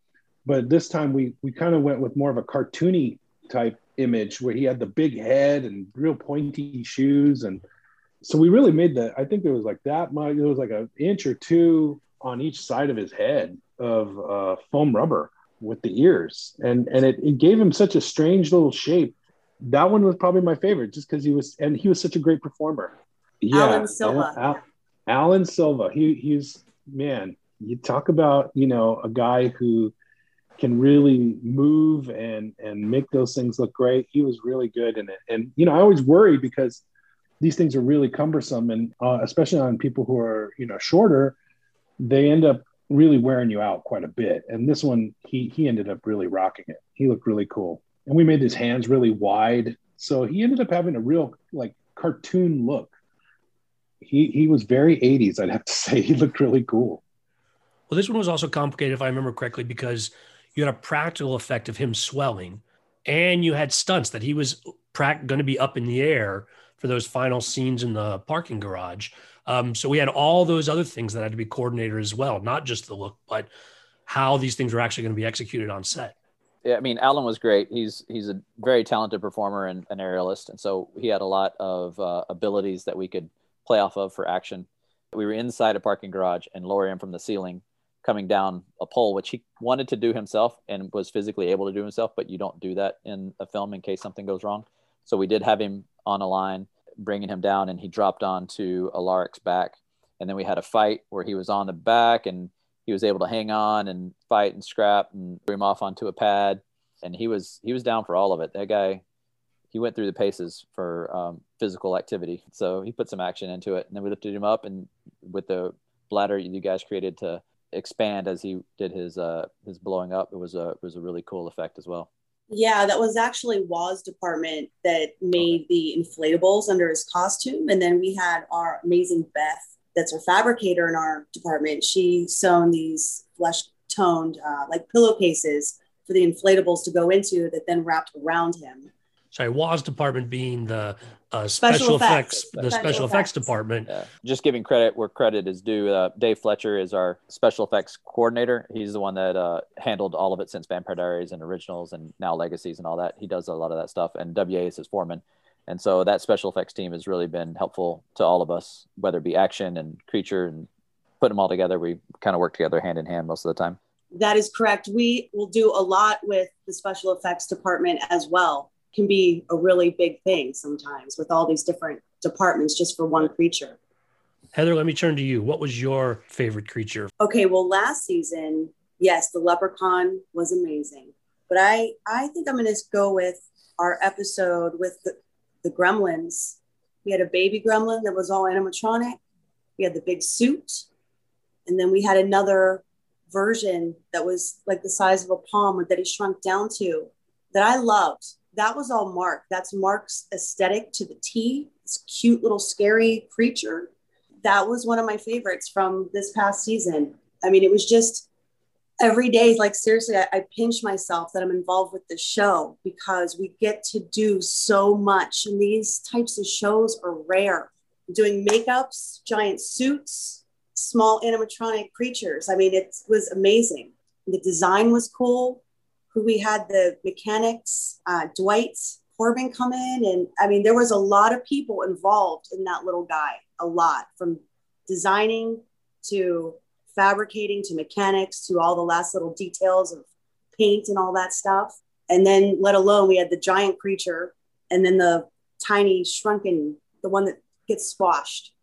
but this time we we kind of went with more of a cartoony type image where he had the big head and real pointy shoes and so we really made that i think there was like that much there was like an inch or two on each side of his head of uh, foam rubber with the ears and and it, it gave him such a strange little shape that one was probably my favorite just because he was and he was such a great performer. Yeah, Alan Silva. Al, Alan Silva. He he's man. You talk about you know a guy who can really move and and make those things look great. He was really good in it. And you know I always worry because these things are really cumbersome and uh, especially on people who are you know shorter, they end up really wearing you out quite a bit. And this one he he ended up really rocking it. He looked really cool and we made his hands really wide. So he ended up having a real like cartoon look. He he was very 80s, I'd have to say. He looked really cool. Well, this one was also complicated, if I remember correctly, because you had a practical effect of him swelling, and you had stunts that he was going to be up in the air for those final scenes in the parking garage. Um, so we had all those other things that had to be coordinated as well, not just the look, but how these things were actually going to be executed on set. I mean, Alan was great. He's he's a very talented performer and an aerialist, and so he had a lot of uh, abilities that we could play off of for action. We were inside a parking garage and him from the ceiling, coming down a pole, which he wanted to do himself and was physically able to do himself, but you don't do that in a film in case something goes wrong. So we did have him on a line, bringing him down, and he dropped onto Alaric's back, and then we had a fight where he was on the back and he was able to hang on and fight and scrap and bring him off onto a pad. and he was he was down for all of it. That guy, he went through the paces for um, physical activity, so he put some action into it, and then we lifted him up, and with the bladder you guys created to expand as he did his uh, his blowing up, it was a it was a really cool effect as well. Yeah, that was actually Waz department that made the inflatables under his costume. And then we had our amazing Beth, that's our fabricator in our department. She sewn these flesh toned uh, like pillowcases for the inflatables to go into that then wrapped around him. Sorry, Waz department being the uh, special, special effects, effects, the special, special effects. effects, department. Yeah. Just giving credit where credit is due. Uh, Dave Fletcher is our special effects coordinator. He's the one that uh, handled all of it since Vampire Diaries and Originals and now Legacies and all that. He does a lot of that stuff. And WA is his foreman. And so that special effects team has really been helpful to all of us, whether it be action and creature and put them all together. We kind of work together hand in hand most of the time. That is correct. We will do a lot with the special effects department as well. Can be a really big thing sometimes with all these different departments just for one creature. Heather, let me turn to you. What was your favorite creature? Okay, well, last season, yes, the leprechaun was amazing. But I I think I'm going to go with our episode with the, the gremlins. We had a baby gremlin that was all animatronic. We had the big suit. And then we had another version that was like the size of a palm that he shrunk down to that I loved. That was all Mark. That's Mark's aesthetic to the T. This cute little scary creature. That was one of my favorites from this past season. I mean, it was just every day, like seriously, I, I pinch myself that I'm involved with the show because we get to do so much. And these types of shows are rare. Doing makeups, giant suits, small animatronic creatures. I mean, it was amazing. The design was cool. Who we had the mechanics, uh, Dwight Corbin come in. And I mean, there was a lot of people involved in that little guy, a lot from designing to fabricating to mechanics to all the last little details of paint and all that stuff. And then, let alone, we had the giant creature and then the tiny, shrunken, the one that gets squashed.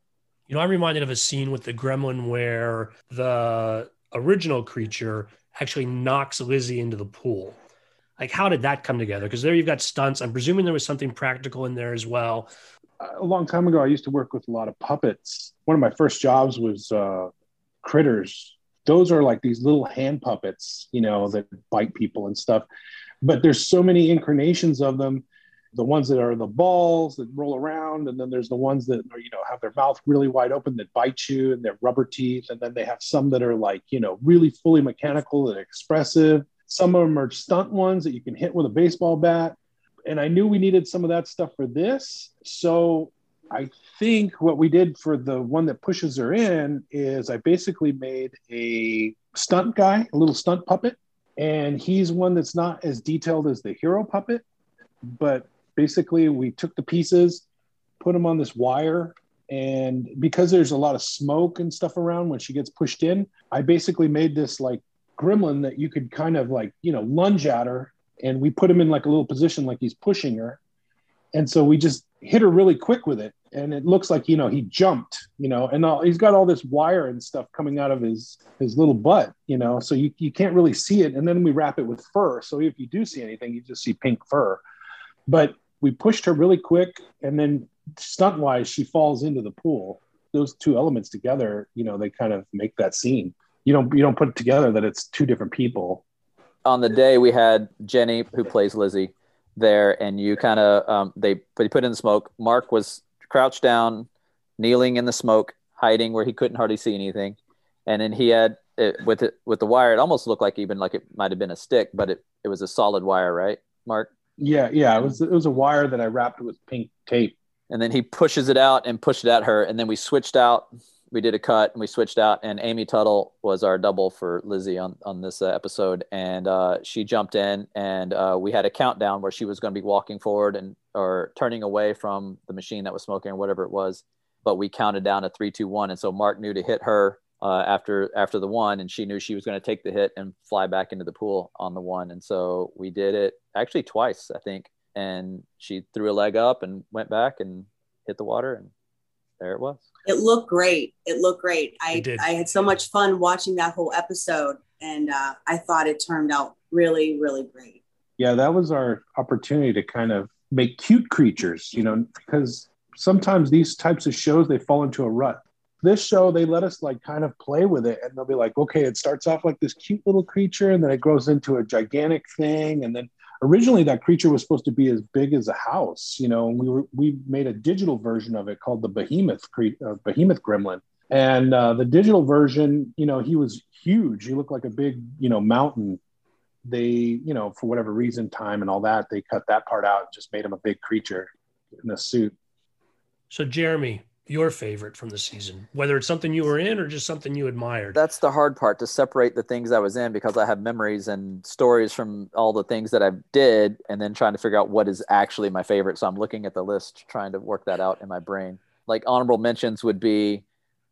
You know, I'm reminded of a scene with the gremlin where the original creature actually knocks Lizzie into the pool. Like, how did that come together? Because there you've got stunts. I'm presuming there was something practical in there as well. A long time ago, I used to work with a lot of puppets. One of my first jobs was uh, critters those are like these little hand puppets you know that bite people and stuff but there's so many incarnations of them the ones that are the balls that roll around and then there's the ones that are, you know have their mouth really wide open that bite you and they're rubber teeth and then they have some that are like you know really fully mechanical and expressive. Some of them are stunt ones that you can hit with a baseball bat. And i knew we needed some of that stuff for this. So I think what we did for the one that pushes her in is I basically made a stunt guy, a little stunt puppet, and he's one that's not as detailed as the hero puppet, but basically we took the pieces, put them on this wire, and because there's a lot of smoke and stuff around when she gets pushed in, I basically made this like gremlin that you could kind of like, you know, lunge at her and we put him in like a little position like he's pushing her. And so we just hit her really quick with it and it looks like you know he jumped you know and all, he's got all this wire and stuff coming out of his his little butt you know so you, you can't really see it and then we wrap it with fur so if you do see anything you just see pink fur but we pushed her really quick and then stunt wise she falls into the pool those two elements together you know they kind of make that scene you don't you don't put it together that it's two different people on the day we had jenny who plays lizzie there and you kind of um, they put, put in the smoke mark was crouched down, kneeling in the smoke, hiding where he couldn't hardly see anything. And then he had it with it with the wire. It almost looked like even like it might have been a stick, but it, it was a solid wire, right, Mark? Yeah, yeah. It was it was a wire that I wrapped with pink tape. And then he pushes it out and pushed it at her, and then we switched out we did a cut and we switched out and amy tuttle was our double for lizzie on, on this uh, episode and uh, she jumped in and uh, we had a countdown where she was going to be walking forward and or turning away from the machine that was smoking or whatever it was but we counted down to three two one and so mark knew to hit her uh, after after the one and she knew she was going to take the hit and fly back into the pool on the one and so we did it actually twice i think and she threw a leg up and went back and hit the water and there it was. It looked great. It looked great. I I had so much fun watching that whole episode, and uh, I thought it turned out really, really great. Yeah, that was our opportunity to kind of make cute creatures, you know, because sometimes these types of shows they fall into a rut. This show, they let us like kind of play with it, and they'll be like, okay, it starts off like this cute little creature, and then it grows into a gigantic thing, and then originally that creature was supposed to be as big as a house, you know. And we were we made a digital version of it called the Behemoth uh, Behemoth Gremlin, and uh, the digital version, you know, he was huge. He looked like a big, you know, mountain. They, you know, for whatever reason, time and all that, they cut that part out and just made him a big creature in a suit. So, Jeremy, your favorite from the season, whether it's something you were in or just something you admired? That's the hard part to separate the things I was in because I have memories and stories from all the things that I did, and then trying to figure out what is actually my favorite. So I'm looking at the list, trying to work that out in my brain. Like honorable mentions would be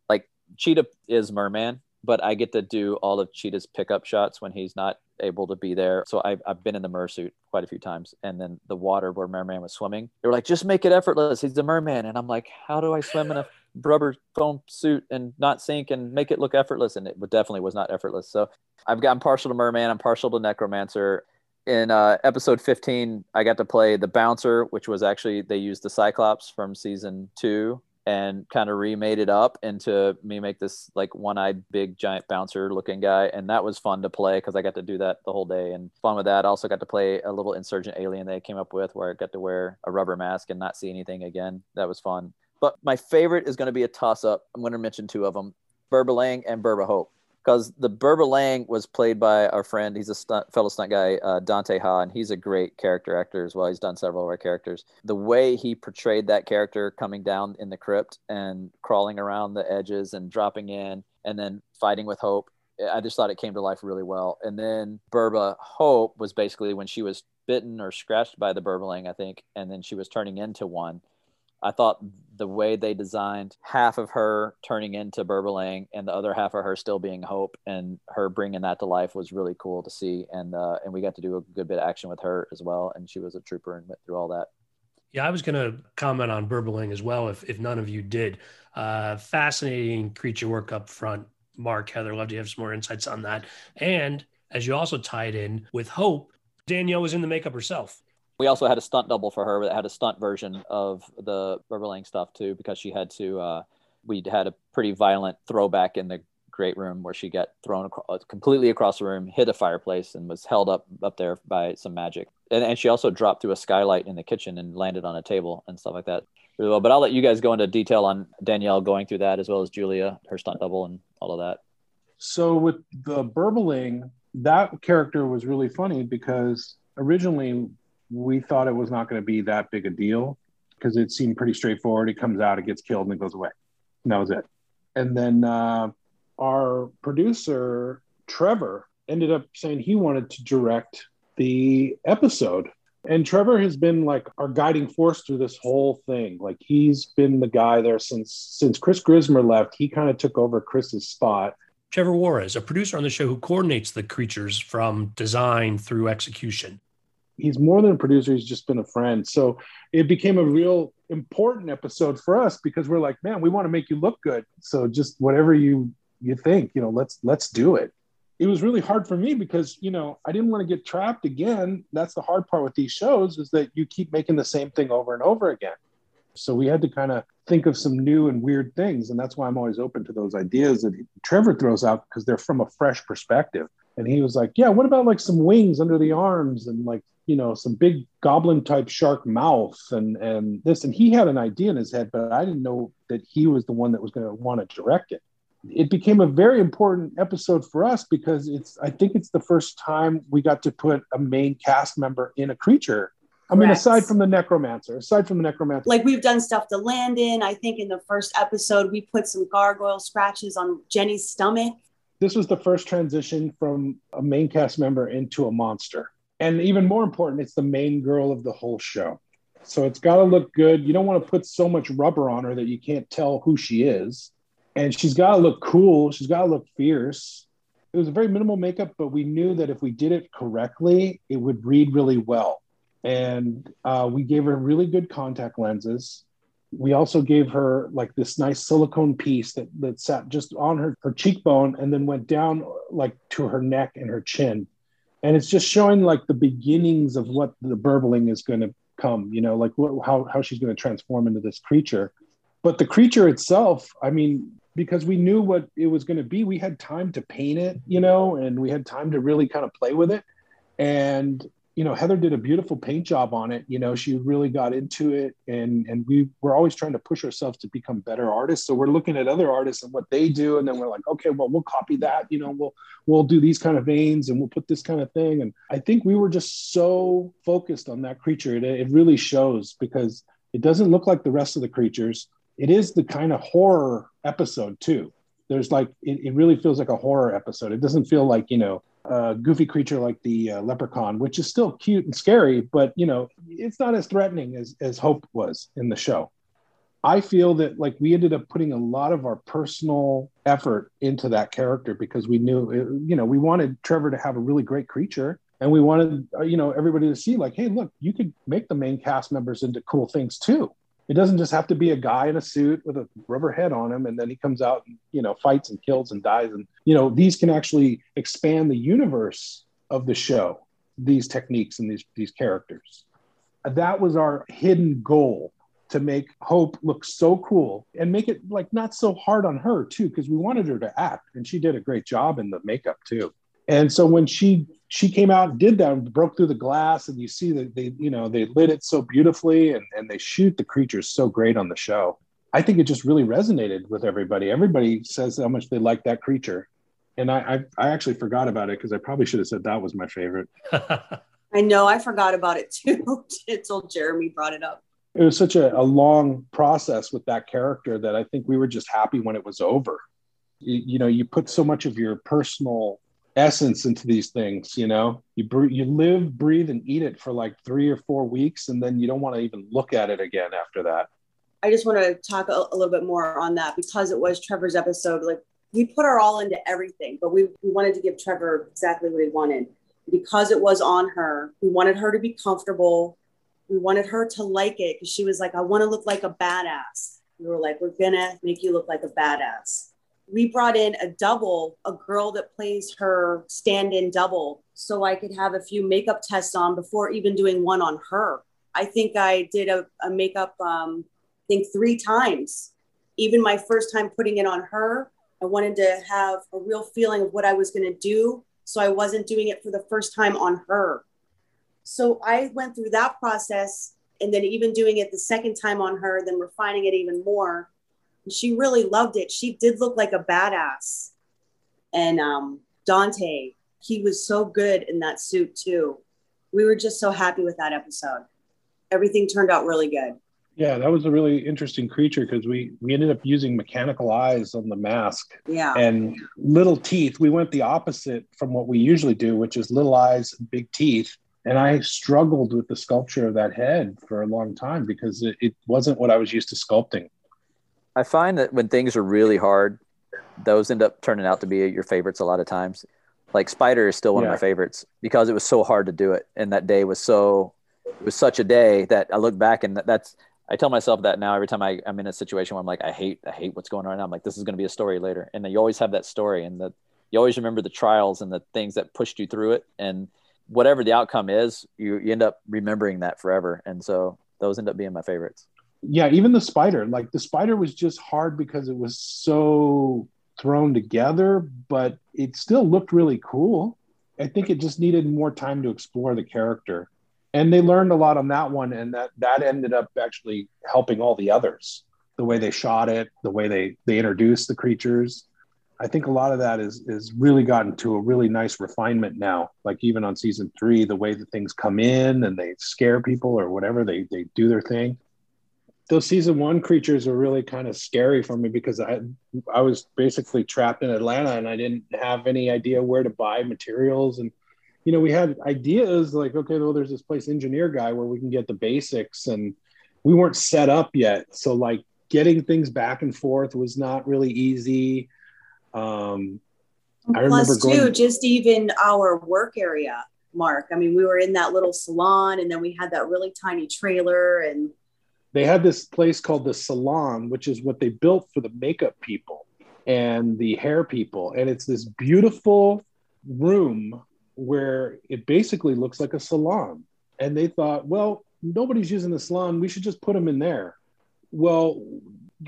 like Cheetah is Merman but I get to do all of Cheetah's pickup shots when he's not able to be there. So I've, I've been in the mersuit quite a few times. And then the water where Merman was swimming, they were like, just make it effortless. He's a merman. And I'm like, how do I swim in a rubber foam suit and not sink and make it look effortless? And it definitely was not effortless. So I've gotten partial to merman. I'm partial to necromancer. In uh, episode 15, I got to play the bouncer, which was actually, they used the Cyclops from season two and kind of remade it up into me make this like one-eyed big giant bouncer looking guy and that was fun to play because i got to do that the whole day and fun with that. I also got to play a little insurgent alien they came up with where i got to wear a rubber mask and not see anything again. That was fun. But my favorite is going to be a toss-up. I'm going to mention two of them Berbalang and Burba Hope because the Berbalang was played by our friend. He's a stunt, fellow stunt guy, uh, Dante Ha, and he's a great character actor as well. He's done several of our characters. The way he portrayed that character coming down in the crypt and crawling around the edges and dropping in and then fighting with Hope, I just thought it came to life really well. And then Burba Hope was basically when she was bitten or scratched by the Berbalang, I think, and then she was turning into one I thought the way they designed half of her turning into Berbalang and the other half of her still being Hope and her bringing that to life was really cool to see. And uh, and we got to do a good bit of action with her as well. And she was a trooper and went through all that. Yeah, I was going to comment on Berbalang as well, if, if none of you did. Uh, fascinating creature work up front. Mark, Heather, love to have some more insights on that. And as you also tied in with Hope, Danielle was in the makeup herself we also had a stunt double for her that had a stunt version of the Berbalang stuff too, because she had to. Uh, we had a pretty violent throwback in the great room where she got thrown across, uh, completely across the room, hit a fireplace, and was held up up there by some magic. And, and she also dropped through a skylight in the kitchen and landed on a table and stuff like that. Really well. But I'll let you guys go into detail on Danielle going through that as well as Julia, her stunt double, and all of that. So with the Berbalang, that character was really funny because originally we thought it was not going to be that big a deal because it seemed pretty straightforward. It comes out, it gets killed, and it goes away. And that was it. And then uh, our producer, Trevor, ended up saying he wanted to direct the episode. And Trevor has been like our guiding force through this whole thing. Like he's been the guy there since since Chris Grismer left. He kind of took over Chris's spot. Trevor Juarez, a producer on the show who coordinates the creatures from design through execution he's more than a producer he's just been a friend. So it became a real important episode for us because we're like man we want to make you look good. So just whatever you you think you know let's let's do it. It was really hard for me because you know i didn't want to get trapped again. That's the hard part with these shows is that you keep making the same thing over and over again. So we had to kind of think of some new and weird things. And that's why i'm always open to those ideas that trevor throws out because they're from a fresh perspective. And he was like yeah what about like some wings under the arms and like you know some big goblin type shark mouth and and this and he had an idea in his head but i didn't know that he was the one that was going to want to direct it. It became a very important episode for us because it's i think it's the first time we got to put a main cast member in a creature. I mean, aside from the necromancer, aside from the necromancer, like we've done stuff to Landon. I think in the first episode we put some gargoyle scratches on Jenny's stomach. This was the first transition from a main cast member into a monster and even more important, it's the main girl of the whole show. So it's got to look good. You don't want to put so much rubber on her that you can't tell who she is. And she's got to look cool. She's got to look fierce. It was a very minimal makeup, but we knew that if we did it correctly, it would read really well. And uh, we gave her really good contact lenses. We also gave her like this nice silicone piece that, that sat just on her, her cheekbone and then went down like to her neck and her chin and it's just showing like the beginnings of what the Berbalang is going to come you know like how, how she's going to transform into this creature. But the creature itself i mean because we knew what it was going to be we had time to paint it you know and we had time to really kind of play with it. And you know heather did a beautiful paint job on it you know she really got into it and and we were always trying to push ourselves to become better artists. So we're looking at other artists and what they do and then we're like okay well we'll copy that you know we'll we'll do these kind of veins and we'll put this kind of thing. And i think we were just so focused on that creature. It, it really shows because it doesn't look like the rest of the creatures. It is the kind of horror episode too there's like it, it really feels like a horror episode it doesn't feel like you know a goofy creature like the uh, leprechaun, which is still cute and scary, but you know, it's not as threatening as as Hope was in the show. I feel that like we ended up putting a lot of our personal effort into that character because we knew, you know, we wanted Trevor to have a really great creature, and we wanted, uh, you know, everybody to see like, hey, look, you could make the main cast members into cool things too it doesn't just have to be a guy in a suit with a rubber head on him and then he comes out and you know fights and kills and dies. And you know these can actually expand the universe of the show these techniques and these these characters. That was our hidden goal to make hope look so cool and make it like not so hard on her too because we wanted her to act and she did a great job in the makeup too. And so when she she came out and did that and broke through the glass and you see that they you know they lit it so beautifully and, and they shoot the creatures so great on the show. I think it just really resonated with everybody. Everybody says how much they like that creature. And i i, I actually forgot about it because i probably should have said that was my favorite. I know i forgot about it too until jeremy brought it up. It was such a, a long process with that character that i think we were just happy when it was over. You, you know you put so much of your personal essence into these things you know? You you live breathe and eat it for like three or four weeks and then you don't want to even look at it again after that. I just want to talk a, a, little bit more on that because it was trevor's episode like we put our all into everything but we, we wanted to give trevor exactly what he wanted. Because it was on her we wanted her to be comfortable. We wanted her to like it because she was like i want to look like a badass. We were like we're gonna make you look like a badass we brought in a double, a girl that plays her stand in double, so I could have a few makeup tests on before even doing one on her. I think I did a, a makeup, um, I think three times. Even my first time putting it on her, I wanted to have a real feeling of what I was going to do. So I wasn't doing it for the first time on her. So I went through that process and then even doing it the second time on her, then refining it even more she really loved it. She did look like a badass. And um, Dante, he was so good in that suit too. We were just so happy with that episode. Everything turned out really good. Yeah, that was a really interesting creature because we we ended up using mechanical eyes on the mask. Yeah. And little teeth. We went the opposite from what we usually do, which is little eyes, big teeth. And I struggled with the sculpture of that head for a long time because it, it wasn't what I was used to sculpting. I find that when things are really hard, those end up turning out to be your favorites a lot of times. Like Spider is still one yeah. of my favorites because it was so hard to do it, and that day was so it was such a day that I look back and that's I tell myself that now every time I, I'm in a situation where I'm like I hate I hate what's going on. I'm like this is going to be a story later, and then you always have that story, and that you always remember the trials and the things that pushed you through it, and whatever the outcome is, you, you end up remembering that forever, and so those end up being my favorites yeah, even the spider, like the spider was just hard because it was so thrown together, but it still looked really cool. I think it just needed more time to explore the character. And they learned a lot on that one, and that that ended up actually helping all the others. The way they shot it, the way they they introduced the creatures. I think a lot of that is is really gotten to a really nice refinement now. Like even on season three, the way that things come in and they scare people or whatever, they they do their thing those season one creatures were really kind of scary for me because I I was basically trapped in Atlanta and I didn't have any idea where to buy materials. And you know we had ideas like okay well there's this place engineer guy where we can get the basics and we weren't set up yet. So like getting things back and forth was not really easy. Um I remember going too just even our work area mark. I mean we were in that little salon and then we had that really tiny trailer and they had this place called the salon, which is what they built for the makeup people and the hair people. And it's this beautiful room where it basically looks like a salon. And they thought, well, nobody's using the salon. We should just put them in there. Well,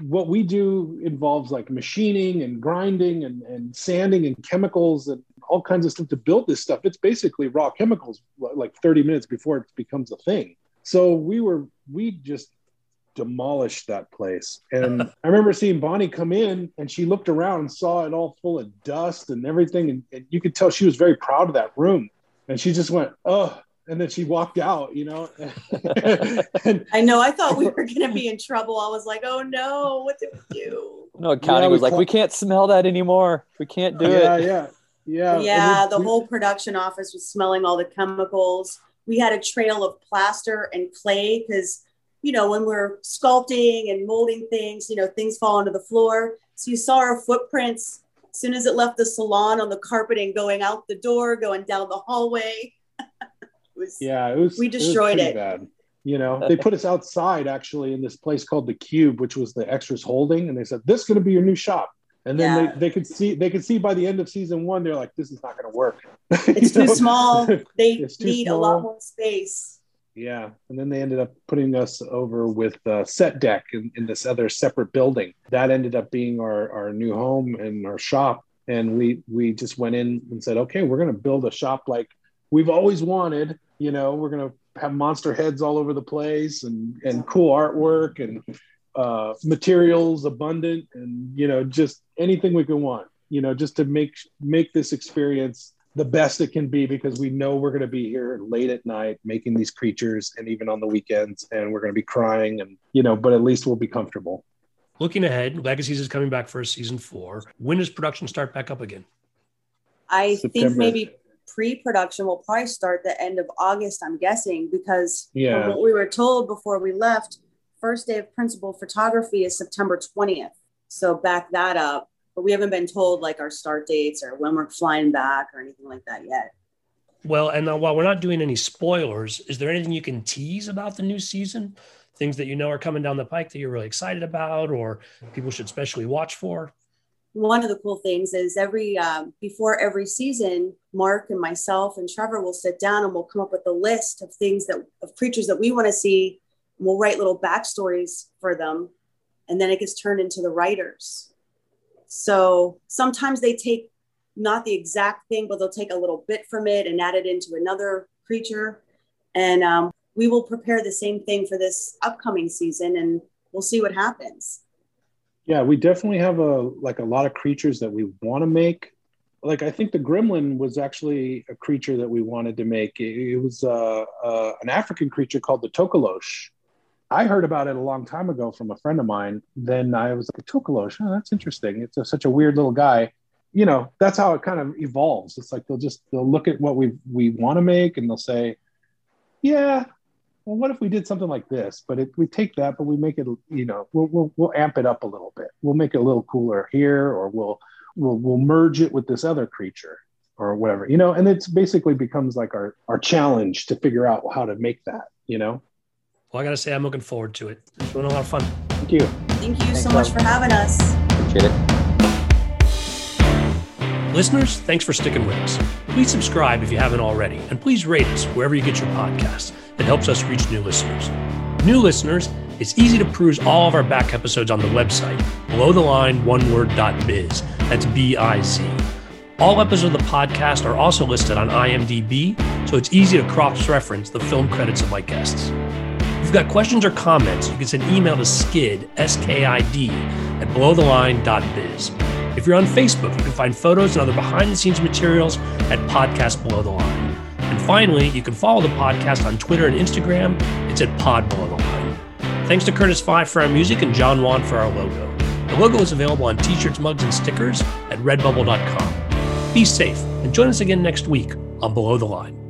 what we do involves like machining and grinding and, and sanding and chemicals and all kinds of stuff to build this stuff. It's basically raw chemicals like 30 minutes before it becomes a thing. So we were, we just demolished that place. And I remember seeing Bonnie come in and she looked around and saw it all full of dust and everything. And, and you could tell she was very proud of that room. And she just went, oh, and then she walked out, you know. and, I know. I thought we were going to be in trouble. I was like, "Oh no, what did we do?" No, accounting yeah, was like, "We can't smell that anymore. We can't do yeah, it." Yeah, yeah, yeah. Yeah, the we, whole production office was smelling all the chemicals. We had a trail of plaster and clay because you know, when we're sculpting and molding things, you know, things fall onto the floor. So you saw our footprints as soon as it left the salon on the carpeting, going out the door, going down the hallway. it was, yeah, it was. We destroyed it. it. Bad. You know, they put us outside actually in this place called the Cube, which was the extras holding, and they said, "This is going to be your new shop." And then yeah. they, they could see they could see by the end of season one, they're like, "This is not going to work. It's too know? small. They need small. a lot more space." Yeah, and then they ended up putting us over with uh, set dec in, in, this other separate building. That ended up being our, our new home and our shop. And we we just went in and said, okay, we're going to build a shop like we've always wanted. You know, we're going to have monster heads all over the place and and cool artwork and uh, materials abundant and you know just anything we can want. You know, just to make make this experience the best it can be because we know we're going to be here late at night making these creatures and even on the weekends and we're going to be crying and you know but at least we'll be comfortable. Looking ahead legacies is coming back for a season four. When does production start back up again? I September. think maybe pre-production will probably start the end of august i'm guessing because yeah. what we were told before we left first day of principal photography is september 20th so back that up but we haven't been told like our start dates or when we're flying back or anything like that yet. Well, and uh, while we're not doing any spoilers, is there anything you can tease about the new season? Things that you know are coming down the pike that you're really excited about, or people should especially watch for? One of the cool things is every um, before every season, Mark and myself and Trevor will sit down and we'll come up with a list of things that of creatures that we want to see. And we'll write little backstories for them, and then it gets turned into the writers so sometimes they take not the exact thing, but they'll take a little bit from it and add it into another creature. And um, we will prepare the same thing for this upcoming season and we'll see what happens. Yeah, we definitely have a like a lot of creatures that we want to make. Like I think the gremlin was actually a creature that we wanted to make. It, it was uh, uh, an African creature called the tokolosh, I heard about it a long time ago from a friend of mine. Then I was like, Tokolosh, oh, that's interesting. It's a, such a weird little guy. You know, that's how it kind of evolves. It's like they'll just they'll look at what we we want to make and they'll say, yeah, well, what if we did something like this? But it, we take that, but we make it, you know, we'll, we'll we'll amp it up a little bit. We'll make it a little cooler here, or we'll we'll we'll merge it with this other creature or whatever, you know. And it's basically becomes like our our challenge to figure out how to make that, you know. Well, I got to say, I'm looking forward to it. It's been a lot of fun. Thank you. Thank you thanks, so much for having us. Appreciate it. Listeners, thanks for sticking with us. Please subscribe if you haven't already, and please rate us wherever you get your podcasts. It helps us reach new listeners. New listeners, it's easy to peruse all of our back episodes on the website, below the line oneword.biz. That's B I Z. All episodes of the podcast are also listed on IMDb, so it's easy to cross reference the film credits of my guests you've got questions or comments, you can send an email to skid, S-K-I-D, at belowtheline.biz. If you're on Facebook, you can find photos and other behind-the-scenes materials at Podcast Below the Line. And finally, you can follow the podcast on Twitter and Instagram. It's at Pod Below the Line. Thanks to Curtis Five for our music and John Wan for our logo. The logo is available on t-shirts, mugs, and stickers at redbubble.com. Be safe and join us again next week on Below the Line.